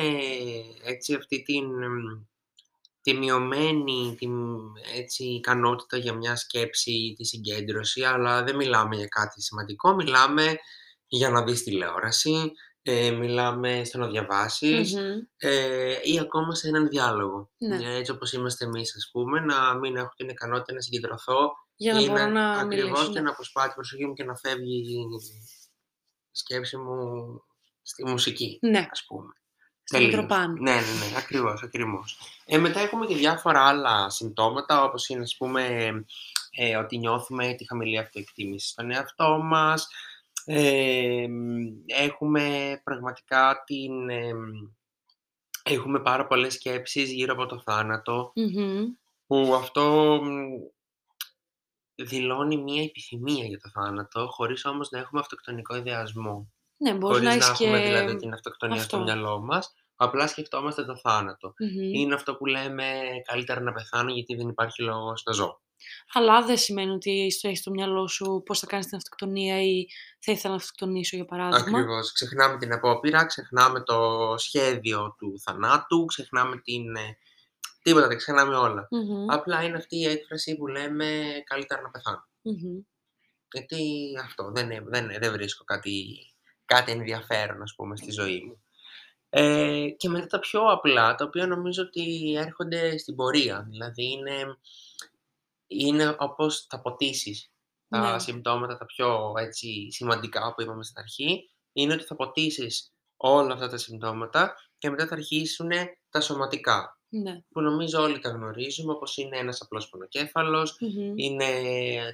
έτσι αυτή την, μ, τη μειωμένη τη, μ, έτσι, ικανότητα για μια σκέψη ή τη συγκέντρωση, αλλά δεν μιλάμε για κάτι σημαντικό, μιλάμε για να δεις τηλεόραση, ε, μιλάμε στο να διαβάσεις Μμμ. ε, ή ακόμα σε έναν διάλογο. Ναι. Ε, Έτσι όπως είμαστε εμείς, ας πούμε, να μην έχω την ικανότητα να συγκεντρωθώ Για να ή μπορώ να ακριβώς μιλήσω. και ναι. να αποσπάει την προσοχή μου και να φεύγει η σκέψη μου στη μουσική, Ναι, ας πούμε. στο Τελείως. Μητροπάνο. Ναι, ναι, ναι, ακριβώς, ακριβώς. Ε, μετά έχουμε και διάφορα άλλα συμπτώματα, όπως είναι, ας πούμε, ε, ότι νιώθουμε τη χαμηλή αυτοεκτίμηση στον εαυτό μας. Ε, μ, έχουμε πραγματικά την... ε, μ, έχουμε πάρα πολλές σκέψεις γύρω από το θάνατο, Μμμ. που αυτό μ, δηλώνει μία επιθυμία για το θάνατο, χωρίς όμως να έχουμε αυτοκτονικό ιδεασμό. Ναι, μπορείς Χωρίς να να έχεις έχουμε και δηλαδή την αυτοκτονία στο αυτό. μυαλό μας, απλά σκεφτόμαστε το θάνατο. Μμμ. Είναι αυτό που λέμε καλύτερα να πεθάνω γιατί δεν υπάρχει λόγος να ζω. Αλλά δεν σημαίνει ότι στο έχεις στο μυαλό σου πώς θα κάνεις την αυτοκτονία ή θα ήθελα να αυτοκτονήσω, για παράδειγμα. Ακριβώς. Ξεχνάμε την απόπειρα, ξεχνάμε το σχέδιο του θανάτου, ξεχνάμε την... ε, Τίποτα, τα ξεχνάμε όλα. Μμμ. Απλά είναι αυτή η έκφραση που λέμε καλύτερα να πεθάνω. Μμμ. Γιατί αυτό, δεν, ε- δεν, ε- δεν βρίσκω κάτι, κάτι ενδιαφέρον, ας πούμε, στη ζωή μου. Ε, και μετά τα πιο απλά, τα οποία νομίζω ότι έρχονται στην πορεία. Δηλαδή είναι, είναι όπως θα ποτίσεις. Τα Ναι. συμπτώματα τα πιο έτσι, σημαντικά που είπαμε στην αρχή, είναι ότι θα ποτίσεις όλα αυτά τα συμπτώματα και μετά θα αρχίσουν τα σωματικά, Ναι. που νομίζω όλοι τα γνωρίζουμε, όπως είναι ένας απλός πονοκέφαλος, Μμμ. είναι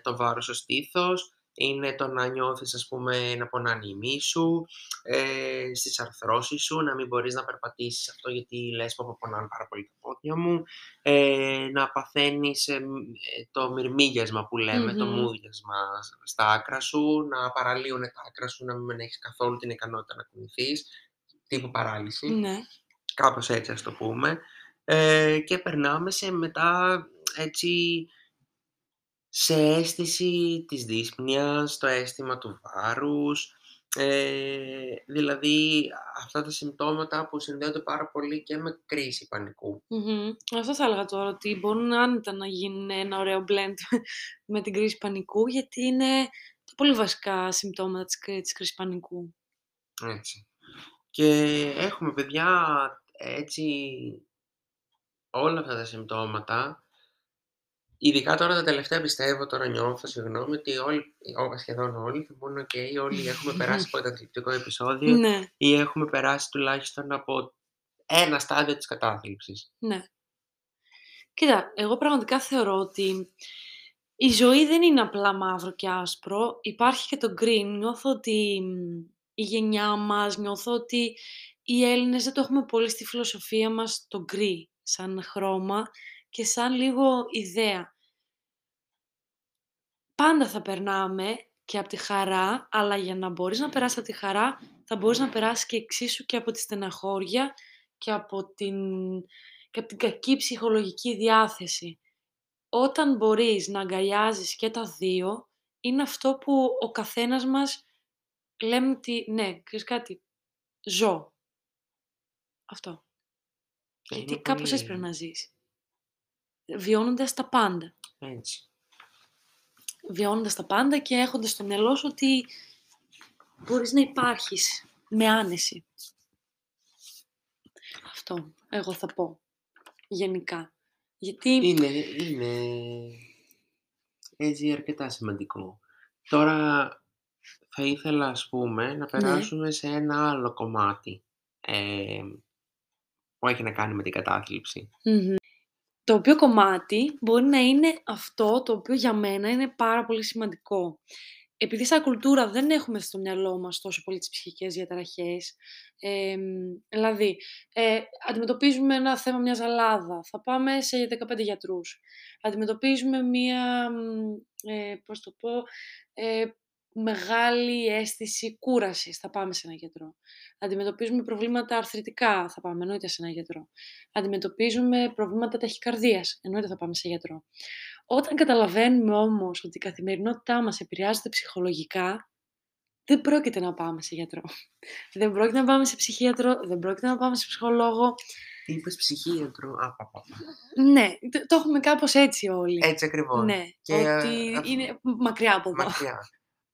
το βάρος στο στήθος, είναι το να νιώθεις, ας πούμε, να πονάνε οι μυς σου, ε, στις αρθρώσεις σου, να μην μπορείς να περπατήσεις αυτό γιατί λες πω πω πονάνε πάρα πολύ τα πόδια μου, ε, να παθαίνεις ε, μ, ε, το μυρμήγιασμα που λέμε, το Μμμ. μούδιασμα σ- στα άκρα σου, να παραλύουν τα άκρα σου, να μην έχεις καθόλου την ικανότητα να κουνηθείς, τύπου παράλυση. Ναι. Κάπως έτσι ας το πούμε. Ε, και περνάμε σε μετά έτσι σε αίσθηση της δύσπνοιας, το αίσθημα του βάρους, ε, δηλαδή αυτά τα συμπτώματα που συνδέονται πάρα πολύ και με κρίση πανικού. Μμμ. Αυτό θα έλεγα τώρα, ότι μπορούν άνετα να γίνουν ένα ωραίο blend με την κρίση πανικού, γιατί είναι τα πολύ βασικά συμπτώματα της, κρί- της κρίσης πανικού. Έτσι. Και έχουμε παιδιά έτσι όλα αυτά τα συμπτώματα, ειδικά τώρα τα τελευταία πιστεύω, τώρα νιώθω, συγγνώμη, ότι όλοι, ό, σχεδόν όλοι θα πούνε «ΟΚ, όλοι έχουμε περάσει από καταθλιπτικό επεισόδιο Ναι, ή έχουμε περάσει τουλάχιστον από ένα στάδιο της κατάθλιψης». ναι. Κοίτα, εγώ πραγματικά θεωρώ ότι η ζωή δεν είναι απλά μαύρο και άσπρο. Υπάρχει και το green. Νιώθω ότι μ, η γενιά μας, νιώθω ότι οι Έλληνες δεν το έχουμε πολύ στη φιλοσοφία μας το γκρι σαν χρώμα και σαν λίγο ιδέα. Πάντα θα περνάμε και από τη χαρά, αλλά για να μπορείς να περάσεις από τη χαρά, θα μπορείς να περάσεις και εξίσου και από τη στεναχώρια και από την, και από την κακή ψυχολογική διάθεση. Όταν μπορείς να αγκαλιάζεις και τα δύο, είναι αυτό που ο καθένας μας λέμε ότι ναι, ξέρεις κάτι, ζω. Αυτό. Και Γιατί είναι κάπως έτσι πολύ πρέπει να ζεις. Βιώνοντας τα πάντα. έτσι. βιώνοντας τα πάντα και έχοντας στο μυαλό σου ότι μπορείς να υπάρχεις με άνεση. Αυτό εγώ θα πω γενικά. Γιατί... Είναι, είναι έτσι αρκετά σημαντικό. Τώρα θα ήθελα, ας πούμε, να Ναι. περάσουμε σε ένα άλλο κομμάτι ε, που έχει να κάνει με την κατάθλιψη. Μμμ. Το οποίο κομμάτι μπορεί να είναι αυτό το οποίο για μένα είναι πάρα πολύ σημαντικό. Επειδή σαν κουλτούρα δεν έχουμε στο μυαλό μας τόσο πολύ τις ψυχικές διαταραχές, εμ, δηλαδή, ε, αντιμετωπίζουμε ένα θέμα μιας ζαλάδα, θα πάμε σε 15 γιατρούς. Αντιμετωπίζουμε μία, μ, ε, πώς το πω, ε, μεγάλη αίσθηση κούρασης, θα πάμε σε έναν γιατρό. Αντιμετωπίζουμε προβλήματα αρθρητικά, θα πάμε εννοείται σε έναν γιατρό. Αντιμετωπίζουμε προβλήματα ταχυκαρδίας, εννοείται θα πάμε σε γιατρό. Όταν καταλαβαίνουμε όμως ότι η καθημερινότητά μας επηρεάζεται ψυχολογικά, δεν πρόκειται να πάμε σε γιατρό. Δεν πρόκειται να πάμε σε ψυχίατρο, δεν πρόκειται να πάμε σε ψυχολόγο. Τι είπες ψυχίατρο, α, πα, πα, πα. Ναι, το, το έχουμε κάπως έτσι όλοι. Έτσι ακριβώς. Ναι, Και, ότι ε, αυ- είναι μακριά από εδώ. Μακριά.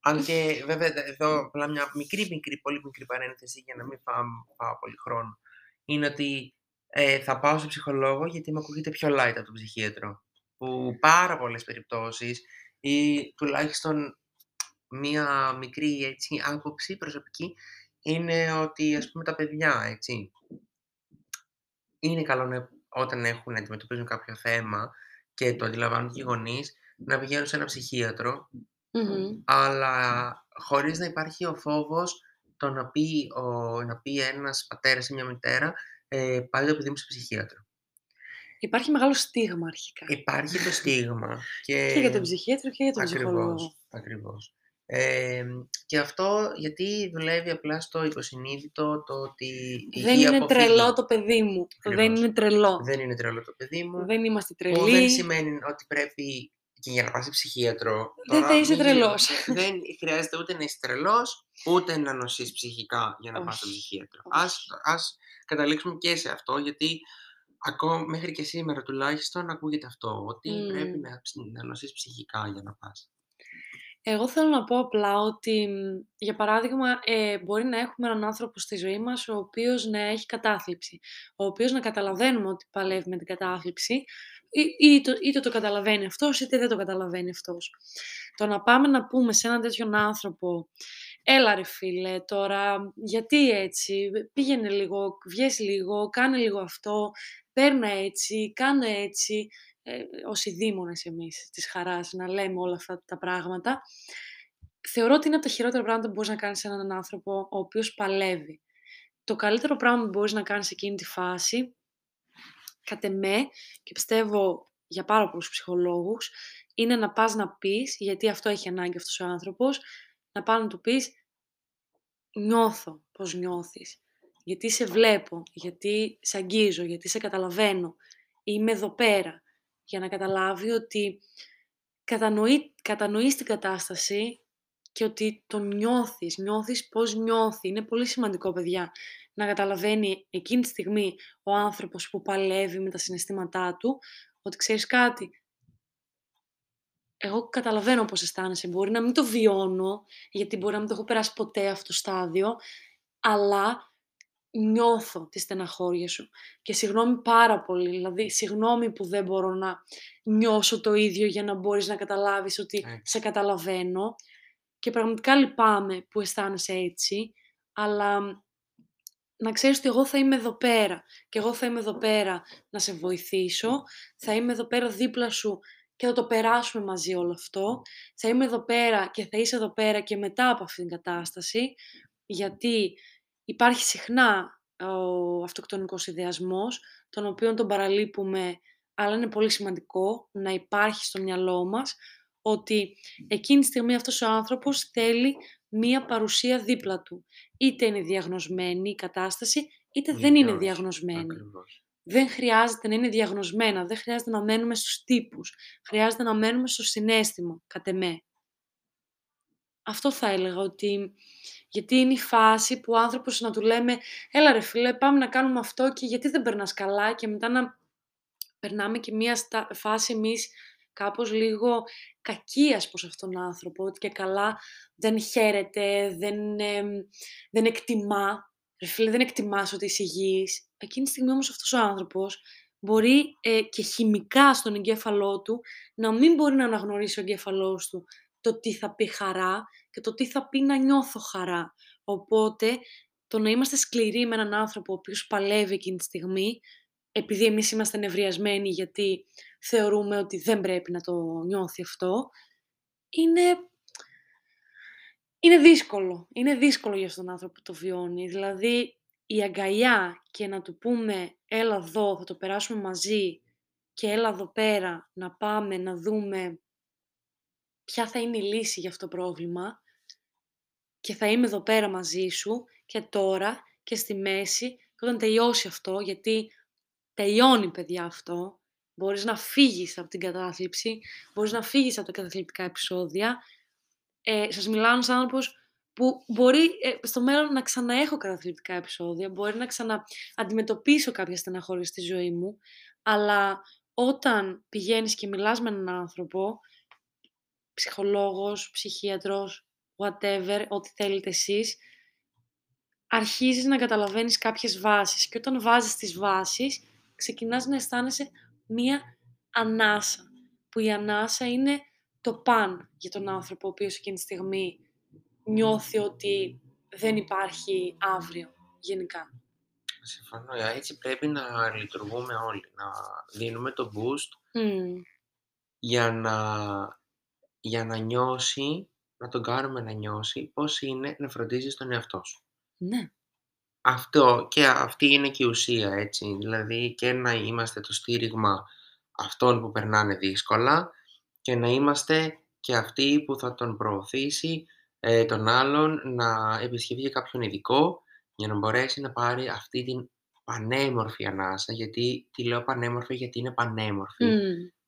Αν και βέβαια εδώ απλά μια μικρή, μικρή, πολύ μικρή παρένθεση για να μην φάω, φάω πολύ χρόνο. Είναι ότι ε, θα πάω σε ψυχολόγο γιατί μου ακούγεται πιο light από τον ψυχίατρο. Που πάρα πολλές περιπτώσεις ή τουλάχιστον μία μικρή έτσι, άποψη προσωπική είναι ότι ας πούμε τα παιδιά έτσι είναι καλό να, όταν έχουν να αντιμετωπίζουν κάποιο θέμα και το αντιλαμβάνονται και οι γονείς να πηγαίνουν σε ένα ψυχίατρο Μμμ. αλλά χωρίς να υπάρχει ο φόβος το να πει, ο, να πει ένας πατέρας ή μια μητέρα ε, πάει το παιδί μου σε ψυχίατρο. Υπάρχει μεγάλο στίγμα αρχικά. Υπάρχει το στίγμα και, Και για τον ψυχίατρο και για τον ψυχολόγο. ακριβώς, ακριβώς. Ε, και αυτό γιατί δουλεύει απλά στο υποσυνείδητο το ότι η Δεν γη είναι αποφύγει. τρελό το παιδί μου. Δεν Ακριβώς. είναι τρελό. Δεν είναι τρελό το παιδί μου. Δεν είμαστε Που δεν τρελοί. σημαίνει ότι πρέπει και για να πας σε ψυχίατρο. Δεν τώρα θα είσαι μην τρελός. γίνουμε- Δεν χρειάζεται ούτε να είσαι τρελός, ούτε να νοσείς ψυχικά για να πας στο Όχι, ψυχίατρο. όχι. Ας, ας καταλήξουμε και σε αυτό, γιατί ακόμα μέχρι και σήμερα τουλάχιστον ακούγεται αυτό, ότι Μμμ. πρέπει να, ψ- να νοσείς ψυχικά για να πας. Εγώ θέλω να πω απλά ότι, μ, για παράδειγμα, ε, μπορεί να έχουμε έναν άνθρωπο στη ζωή μας ο οποίος να έχει κατάθλιψη. Ο οποίος να καταλαβαίνουμε ότι παλεύει με την κατάθλιψη, ή, ή το, είτε το καταλαβαίνει αυτός, είτε δεν το καταλαβαίνει αυτός. Το να πάμε να πούμε σε έναν τέτοιον άνθρωπο, έλα ρε φίλε, τώρα γιατί έτσι, πήγαινε λίγο, βγες λίγο, κάνε λίγο αυτό, παίρνα έτσι, κάνε έτσι, ε, όσοι δήμονες εμείς της χαράς να λέμε όλα αυτά τα πράγματα, θεωρώ ότι είναι από τα χειρότερα πράγματα που μπορείς να κάνεις σε έναν άνθρωπο ο οποίος παλεύει. Το καλύτερο πράγμα που μπορείς να κάνεις σε εκείνη τη φάση, κατ' εμέ, και πιστεύω για πάρα πολλούς ψυχολόγους, είναι να πας να πεις, γιατί αυτό έχει ανάγκη αυτός ο άνθρωπος, να πας να του πεις νιώθω πώς νιώθεις, γιατί σε βλέπω, γιατί σε αγγίζω, γιατί σε καταλαβαίνω, είμαι εδώ πέρα, για να καταλάβει ότι κατανοεί, κατανοείς την κατάσταση και ότι το νιώθεις, νιώθεις πώς νιώθει. Είναι πολύ σημαντικό, παιδιά, να καταλαβαίνει εκείνη τη στιγμή ο άνθρωπος που παλεύει με τα συναισθήματά του, ότι ξέρεις κάτι, εγώ καταλαβαίνω πώς αισθάνεσαι. Μπορεί να μην το βιώνω, γιατί μπορεί να μην το έχω περάσει ποτέ αυτό το στάδιο, αλλά νιώθω τη στεναχώρια σου. Και συγγνώμη πάρα πολύ, δηλαδή συγγνώμη που δεν μπορώ να νιώσω το ίδιο για να μπορείς να καταλάβεις ότι Έτσι. σε καταλαβαίνω. Και πραγματικά λυπάμαι που αισθάνεσαι έτσι, αλλά να ξέρεις ότι εγώ θα είμαι εδώ πέρα. Και εγώ θα είμαι εδώ πέρα να σε βοηθήσω, θα είμαι εδώ πέρα δίπλα σου και θα το περάσουμε μαζί όλο αυτό. Θα είμαι εδώ πέρα και θα είσαι εδώ πέρα και μετά από αυτήν την κατάσταση, γιατί υπάρχει συχνά ο αυτοκτονικός ιδεασμός, τον οποίο τον παραλείπουμε, αλλά είναι πολύ σημαντικό να υπάρχει στο μυαλό μας, ότι εκείνη τη στιγμή αυτός ο άνθρωπος θέλει μία παρουσία δίπλα του. Είτε είναι διαγνωσμένη η κατάσταση, είτε δεν Είτε είναι όχι. διαγνωσμένη. Ακριβώς. Δεν χρειάζεται να είναι διαγνωσμένα, δεν χρειάζεται να μένουμε στους τύπους. Χρειάζεται να μένουμε στο συναίσθημα, κατ' εμέ. Αυτό θα έλεγα ότι γιατί είναι η φάση που ο άνθρωπος να του λέμε «Έλα ρε φίλε, πάμε να κάνουμε αυτό και γιατί δεν περνάς καλά» και μετά να περνάμε και μία στα- φάση εμείς κάπως λίγο κακίας προς αυτόν τον άνθρωπο, ότι και καλά δεν χαίρεται, δεν, δεν εκτιμά. Ρε φίλε, δεν εκτιμάς ότι είσαι υγιής. Εκείνη τη στιγμή όμως αυτός ο άνθρωπος μπορεί ε, και χημικά στον εγκέφαλό του να μην μπορεί να αναγνωρίσει ο εγκέφαλός του το τι θα πει χαρά και το τι θα πει να νιώθω χαρά. Οπότε το να είμαστε σκληροί με έναν άνθρωπο ο οποίος παλεύει εκείνη τη στιγμή, επειδή εμείς είμαστε νευριασμένοι γιατί θεωρούμε ότι δεν πρέπει να το νιώθει αυτό, είναι, είναι δύσκολο. Είναι δύσκολο για τον άνθρωπο που το βιώνει. Δηλαδή, η αγκαλιά και να του πούμε έλα εδώ, θα το περάσουμε μαζί και έλα εδώ πέρα να πάμε να δούμε ποια θα είναι η λύση για αυτό το πρόβλημα και θα είμαι εδώ πέρα μαζί σου και τώρα και στη μέση και όταν τελειώσει αυτό, γιατί τελειώνει παιδιά αυτό, μπορείς να φύγεις από την κατάθλιψη, μπορείς να φύγεις από τα καταθλιπτικά επεισόδια. Ε, σας μιλάω ένας άνθρωπος που μπορεί ε, στο μέλλον να ξαναέχω καταθλιπτικά επεισόδια, μπορεί να ξανααντιμετωπίσω κάποια στεναχώρια στη ζωή μου, αλλά όταν πηγαίνεις και μιλάς με έναν άνθρωπο, ψυχολόγος, ψυχίατρος, whatever, ό,τι θέλετε εσείς, αρχίζεις να καταλαβαίνεις κάποιες βάσεις και όταν βάζεις τις βάσεις, ξεκινάς να αισθάνεσαι μία ανάσα, που η ανάσα είναι το παν για τον άνθρωπο, ο οποίος εκείνη τη στιγμή νιώθει ότι δεν υπάρχει αύριο, γενικά. Συμφωνώ. Έτσι πρέπει να λειτουργούμε όλοι, να δίνουμε το boost για, να, για να νιώσει, να τον κάνουμε να νιώσει πώς είναι να φροντίζεις τον εαυτό σου. Ναι. Αυτό και αυτή είναι και η ουσία, έτσι. Δηλαδή και να είμαστε το στήριγμα αυτών που περνάνε δύσκολα και να είμαστε και αυτοί που θα τον προωθήσει ε, τον άλλον να επισκεφθεί κάποιον ειδικό για να μπορέσει να πάρει αυτή την πανέμορφη ανάσα. Γιατί τη λέω πανέμορφη γιατί είναι πανέμορφη.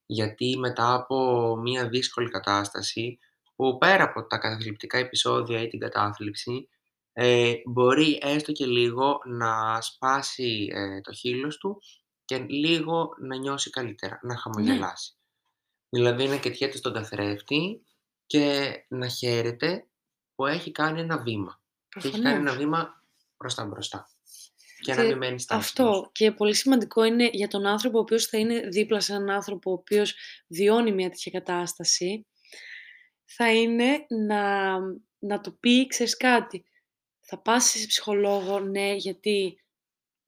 Γιατί μετά από μια δύσκολη κατάσταση που πέρα από τα καταθλιπτικά επεισόδια ή την κατάθλιψη ε, μπορεί έστω και λίγο να σπάσει ε, το χείλος του και λίγο να νιώσει καλύτερα, να ναι. χαμογελάσει. Δηλαδή να κετιέται στον καθρέφτη και να χαίρεται που έχει κάνει ένα βήμα. Και έχει κάνει ένα βήμα προς τα μπροστά. Και, να μην μένει στα Αυτό. Και πολύ σημαντικό είναι για τον άνθρωπο ο οποίος θα είναι δίπλα σε έναν άνθρωπο ο οποίος βιώνει μια τέτοια κατάσταση, θα είναι να, να του πει, ξέρεις κάτι, θα πας σε ψυχολόγο, ναι, γιατί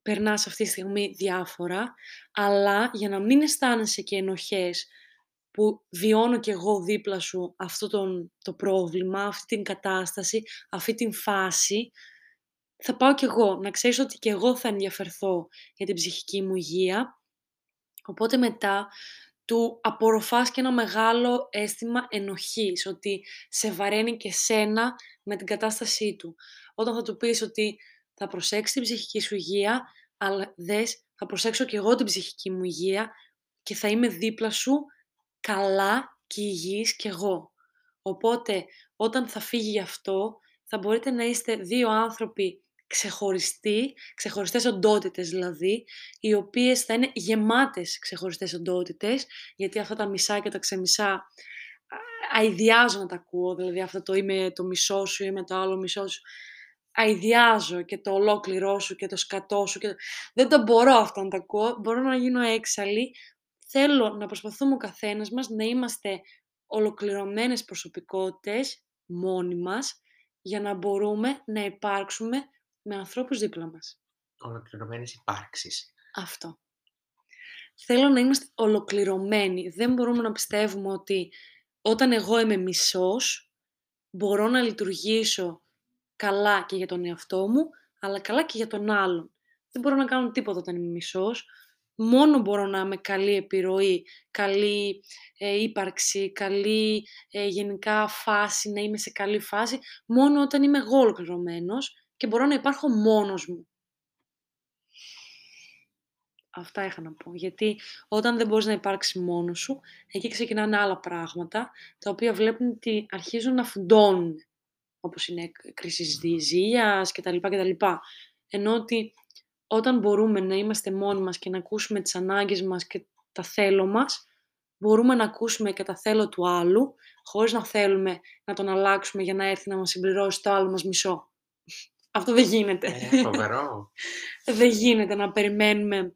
περνάς αυτή τη στιγμή διάφορα, αλλά για να μην αισθάνεσαι και ενοχές που βιώνω και εγώ δίπλα σου αυτό τον, το πρόβλημα, αυτή την κατάσταση, αυτή την φάση, θα πάω κι εγώ, να ξέρεις ότι και εγώ θα ενδιαφερθώ για την ψυχική μου υγεία. Οπότε μετά του απορροφάς και ένα μεγάλο αίσθημα ενοχής, ότι σε βαραίνει και σένα με την κατάστασή του. Όταν θα του πεις ότι θα προσέξεις την ψυχική σου υγεία, αλλά δες, θα προσέξω και εγώ την ψυχική μου υγεία και θα είμαι δίπλα σου καλά και υγιής κι εγώ. Οπότε, όταν θα φύγει αυτό, θα μπορείτε να είστε δύο άνθρωποι ξεχωριστοί, ξεχωριστές οντότητες δηλαδή, οι οποίες θα είναι γεμάτες ξεχωριστές οντότητες, γιατί αυτά τα μισά και τα ξεμισά αηδιάζω να τα ακούω, δηλαδή αυτό το είμαι το μισό σου, είμαι το άλλο μισό σου, αηδιάζω και το ολόκληρό σου και το σκατό σου και δεν το μπορώ αυτό να τα ακούω, μπορώ να γίνω έξαλλη, θέλω να προσπαθούμε ο καθένας μας να είμαστε ολοκληρωμένες προσωπικότητες μόνοι μας για να μπορούμε να υπάρξουμε με ανθρώπους δίπλα μας. Ολοκληρωμένες υπάρξεις. Αυτό. Θέλω να είμαστε ολοκληρωμένοι. Δεν μπορούμε να πιστεύουμε ότι όταν εγώ είμαι μισός, μπορώ να λειτουργήσω καλά και για τον εαυτό μου, αλλά καλά και για τον άλλον. Δεν μπορώ να κάνω τίποτα όταν είμαι μισός. Μόνο μπορώ να είμαι καλή επιρροή, καλή ε, ύπαρξη, καλή ε, γενικά φάση, να είμαι σε καλή φάση, μόνο όταν είμαι εγώ ολοκληρωμένος και μπορώ να υπάρχω μόνος μου. Αυτά είχα να πω. Γιατί όταν δεν μπορείς να υπάρξεις μόνος σου, εκεί ξεκινάνε άλλα πράγματα, τα οποία βλέπουν ότι αρχίζουν να φουντώνουν. Όπως είναι κρίσεις διζύγιας κτλ. κτλ. Ενώ ότι όταν μπορούμε να είμαστε μόνοι μας και να ακούσουμε τις ανάγκες μας και τα θέλω μας, μπορούμε να ακούσουμε και τα θέλω του άλλου, χωρίς να θέλουμε να τον αλλάξουμε για να έρθει να μας συμπληρώσει το άλλο μας μισό. Αυτό δεν γίνεται. Ε, φοβερό. δεν γίνεται να περιμένουμε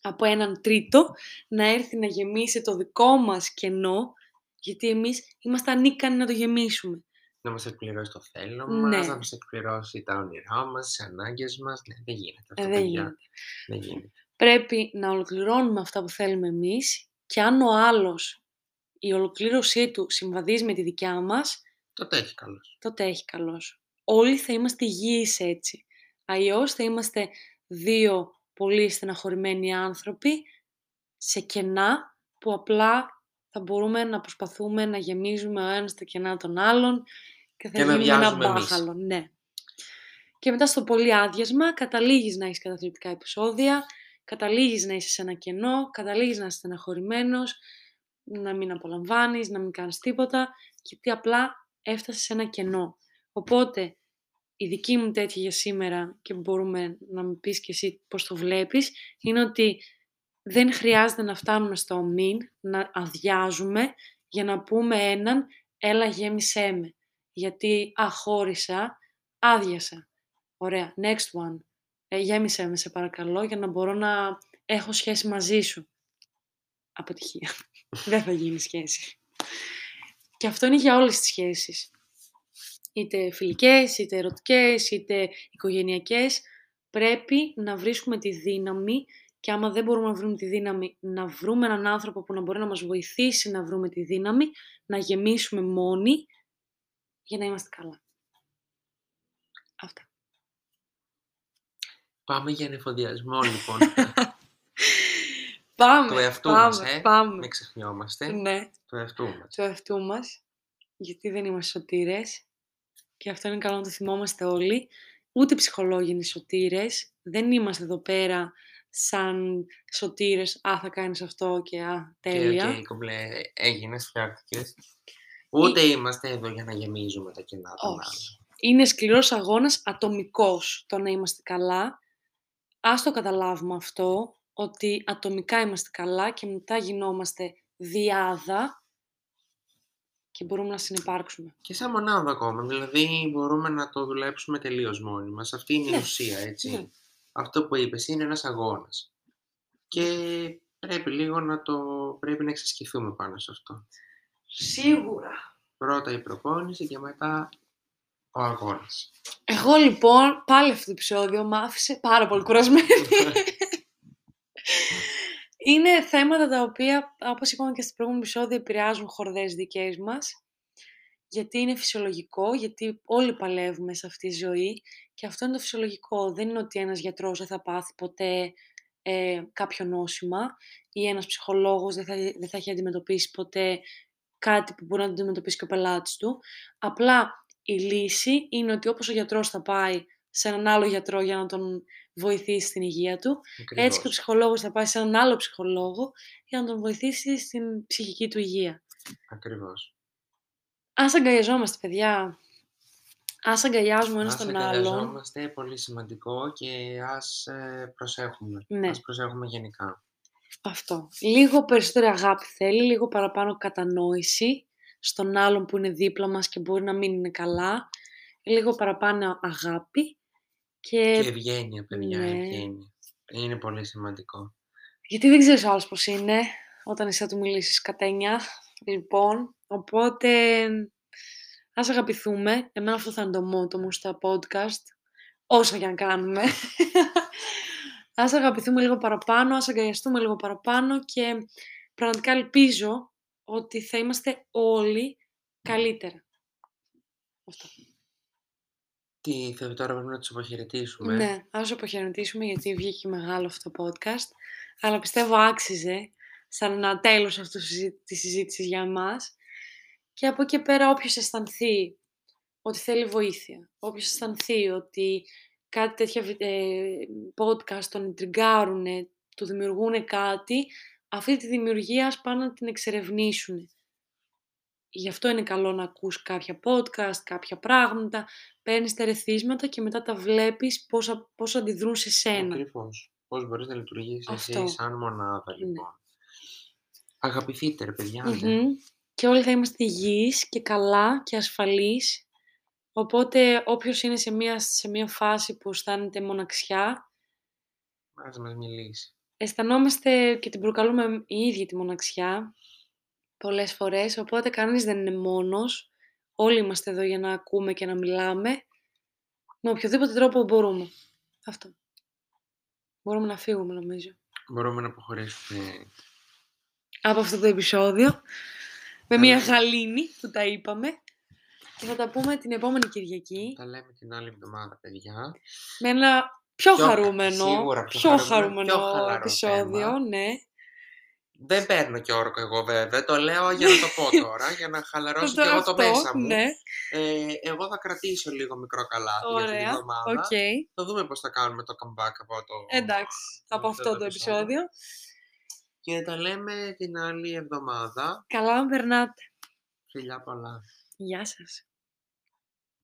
από έναν τρίτο να έρθει να γεμίσει το δικό μας κενό, γιατί εμείς είμαστε ανίκανοι να το γεμίσουμε. Να μας εκπληρώσει το θέλω Ναι. μας, να μας εκπληρώσει τα όνειρά μας, τις ανάγκες μας. Ναι, δεν γίνεται αυτό, Ε, δεν παιδιά. γίνεται. Δεν γίνεται. Πρέπει να ολοκληρώνουμε αυτά που θέλουμε εμείς και αν ο άλλος η ολοκλήρωσή του συμβαδίζει με τη δικιά μας, Τότε έχει καλώς. τότε έχει καλός. Όλοι θα είμαστε υγιείς έτσι. Αλλιώς θα είμαστε δύο πολύ στεναχωρημένοι άνθρωποι σε κενά που απλά θα μπορούμε να προσπαθούμε να γεμίζουμε ο ένας τα κενά των άλλων και θα Και να γίνουμε ένα βιάζουμε εμείς. μπάχαλο. Ναι. Και μετά στο πολύ άδειασμα καταλήγεις να έχεις καταθλιπτικά επεισόδια, καταλήγεις να είσαι σε ένα κενό, καταλήγεις να είσαι στεναχωρημένος, να μην απολαμβάνεις, να μην κάνεις τίποτα, γιατί απλά έφτασες σε ένα κενό. Οπότε, η δική μου τέτοια για σήμερα και μπορούμε να μου πεις και εσύ πώς το βλέπεις, είναι ότι δεν χρειάζεται να φτάνουμε στο μην, να αδειάζουμε για να πούμε έναν έλα γέμισέ με. Γιατί αχώρισα, άδειασα. Ωραία, next one. Ε, γέμισέ με σε παρακαλώ για να μπορώ να έχω σχέση μαζί σου. Αποτυχία. δεν θα γίνει σχέση. Και αυτό είναι για όλες τις σχέσεις. Είτε φιλικές, είτε ερωτικές, είτε οικογενειακές. Πρέπει να βρίσκουμε τη δύναμη και άμα δεν μπορούμε να βρούμε τη δύναμη, να βρούμε έναν άνθρωπο που να μπορεί να μας βοηθήσει να βρούμε τη δύναμη, να γεμίσουμε μόνοι για να είμαστε καλά. Αυτά. Πάμε για ανεφοδιασμό λοιπόν. Πάμε, του εαυτού πάμε, μας, ε. πάμε. Μην ξεχνιόμαστε. Ναι, Του εαυτού μας. του εαυτού μας, γιατί δεν είμαστε σωτήρες και αυτό είναι καλό να το θυμόμαστε όλοι. Ούτε ψυχολόγοι είναι σωτήρες, δεν είμαστε εδώ πέρα σαν σωτήρες, α, θα κάνεις αυτό και α, τέλεια. Και οκ, κομπλέ, έγινες, φτιάχτηκες. Ούτε είμαστε εδώ για να γεμίζουμε τα κενά των άλλων. Όχι. Είναι σκληρός αγώνας ατομικός το να είμαστε καλά. Ας το καταλάβουμε αυτό, ότι ατομικά είμαστε καλά και μετά γινόμαστε δυάδα και μπορούμε να συνυπάρξουμε. Και σαν μονάδα ακόμα, δηλαδή μπορούμε να το δουλέψουμε τελείως μόνοι μας. Αυτή είναι η Ναι, ουσία, έτσι. ναι. Αυτό που είπες είναι ένας αγώνας. Και πρέπει λίγο να το... πρέπει να εξασκηθούμε πάνω σε αυτό. Σίγουρα. Πρώτα η προπόνηση και μετά ο αγώνας. Εγώ λοιπόν, πάλι αυτό το επεισόδιο μ' άφησε πάρα πολύ κουρασμένη. Είναι θέματα τα οποία, όπως είπαμε και στο προηγούμενο επεισόδιο, επηρεάζουν χορδές δικές μας. Γιατί είναι φυσιολογικό, γιατί όλοι παλεύουμε σε αυτή τη ζωή και αυτό είναι το φυσιολογικό. Δεν είναι ότι ένας γιατρός δεν θα πάθει ποτέ ε, κάποιο νόσημα ή ένας ψυχολόγος δεν θα, δεν θα έχει αντιμετωπίσει ποτέ κάτι που μπορεί να το αντιμετωπίσει και ο πελάτης του. Απλά η λύση είναι ότι όπως ο γιατρός θα πάει σε έναν άλλο γιατρό για να τον βοηθήσει στην υγεία του, Ακριβώς. έτσι και ο ψυχολόγος θα πάει σε έναν άλλο ψυχολόγο για να τον βοηθήσει στην ψυχική του υγεία. Ακριβώς. Ας αγκαλιαζόμαστε, παιδιά. Ας αγκαλιάζουμε ένας Ας τον άλλον. αγκαλιαζόμαστε, πολύ σημαντικό και ας ε, προσέχουμε. Ναι. Ας προσέχουμε γενικά. Αυτό. Λίγο περισσότερη αγάπη θέλει, λίγο παραπάνω κατανόηση στον άλλον που είναι δίπλα μας και μπορεί να μην είναι καλά. Λίγο παραπάνω αγάπη Και και... ευγένεια, παιδιά, ναι. ευγένεια. Είναι πολύ σημαντικό. Γιατί δεν ξέρεις ο άλλος πώς είναι όταν εσύ θα του μιλήσεις κατένια. Λοιπόν, οπότε ας αγαπηθούμε. Εμένα αυτό θα είναι το μότο μου στα podcast. Όσο και αν κάνουμε. ας αγαπηθούμε λίγο παραπάνω, ας αγκαλιαστούμε λίγο παραπάνω και πραγματικά ελπίζω ότι θα είμαστε όλοι καλύτερα. Αυτό. Τι θέλω τώρα πρέπει να τους αποχαιρετήσουμε. Ναι, ας το αποχαιρετήσουμε γιατί βγήκε μεγάλο αυτό το podcast. Αλλά πιστεύω άξιζε σαν ένα τέλος αυτού της συζήτησης για εμάς. Και από εκεί πέρα όποιος αισθανθεί ότι θέλει βοήθεια, όποιος αισθανθεί ότι κάτι τέτοια βι- ε, podcast τον τριγκάρουν, του δημιουργούν κάτι, αυτή τη δημιουργία ας πάνε να την εξερευνήσουν. Γι' αυτό είναι καλό να ακούς κάποια podcast, κάποια πράγματα, παίρνεις τα ερεθίσματα και μετά τα βλέπεις πώς, α- πώς αντιδρούν σε σένα. Ακριβώς. Πώς μπορείς να λειτουργήσεις Αυτό. εσύ σαν μονάδα, Ναι. λοιπόν. Αγαπηθείτε ρε παιδιά. άντε. Μμμ. Και όλοι θα είμαστε υγιείς και καλά και ασφαλείς. Οπότε όποιος είναι σε μια, σε μια φάση που αισθάνεται μοναξιά, Ας μας μιλήσει. αισθανόμαστε και την προκαλούμε οι ίδιοι τη μοναξιά πολλές φορές, οπότε κανείς δεν είναι μόνος. Όλοι είμαστε εδώ για να ακούμε και να μιλάμε με οποιοδήποτε τρόπο μπορούμε. Αυτό. Μπορούμε να φύγουμε νομίζω. Μπορούμε να αποχωρήσουμε. Από αυτό το επεισόδιο. Με μια Καλά. γαλήνη που τα είπαμε. Και θα τα πούμε την επόμενη Κυριακή. Τα λέμε την άλλη εβδομάδα, παιδιά. Με ένα πιο, Πιο- χαρούμενο, σίγουρα πιο πιο χαρούμενο, χαρούμενο πιο χαλαρό επεισόδιο, θέμα. ναι. Δεν παίρνω και όρκο εγώ βέβαια, το λέω για να το πω τώρα, για να χαλαρώσω και Τώρα εγώ το αυτό, μέσα μου. Ναι, Ε, εγώ θα κρατήσω λίγο μικρό καλάθι για την ωραία. εβδομάδα. Οκ. Θα δούμε πώς θα κάνουμε το comeback από το... Εντάξει, από αυτό το επεισόδιο. Και τα λέμε την άλλη εβδομάδα. Καλά να περνάτε. Φιλιά πολλά. Γεια σας.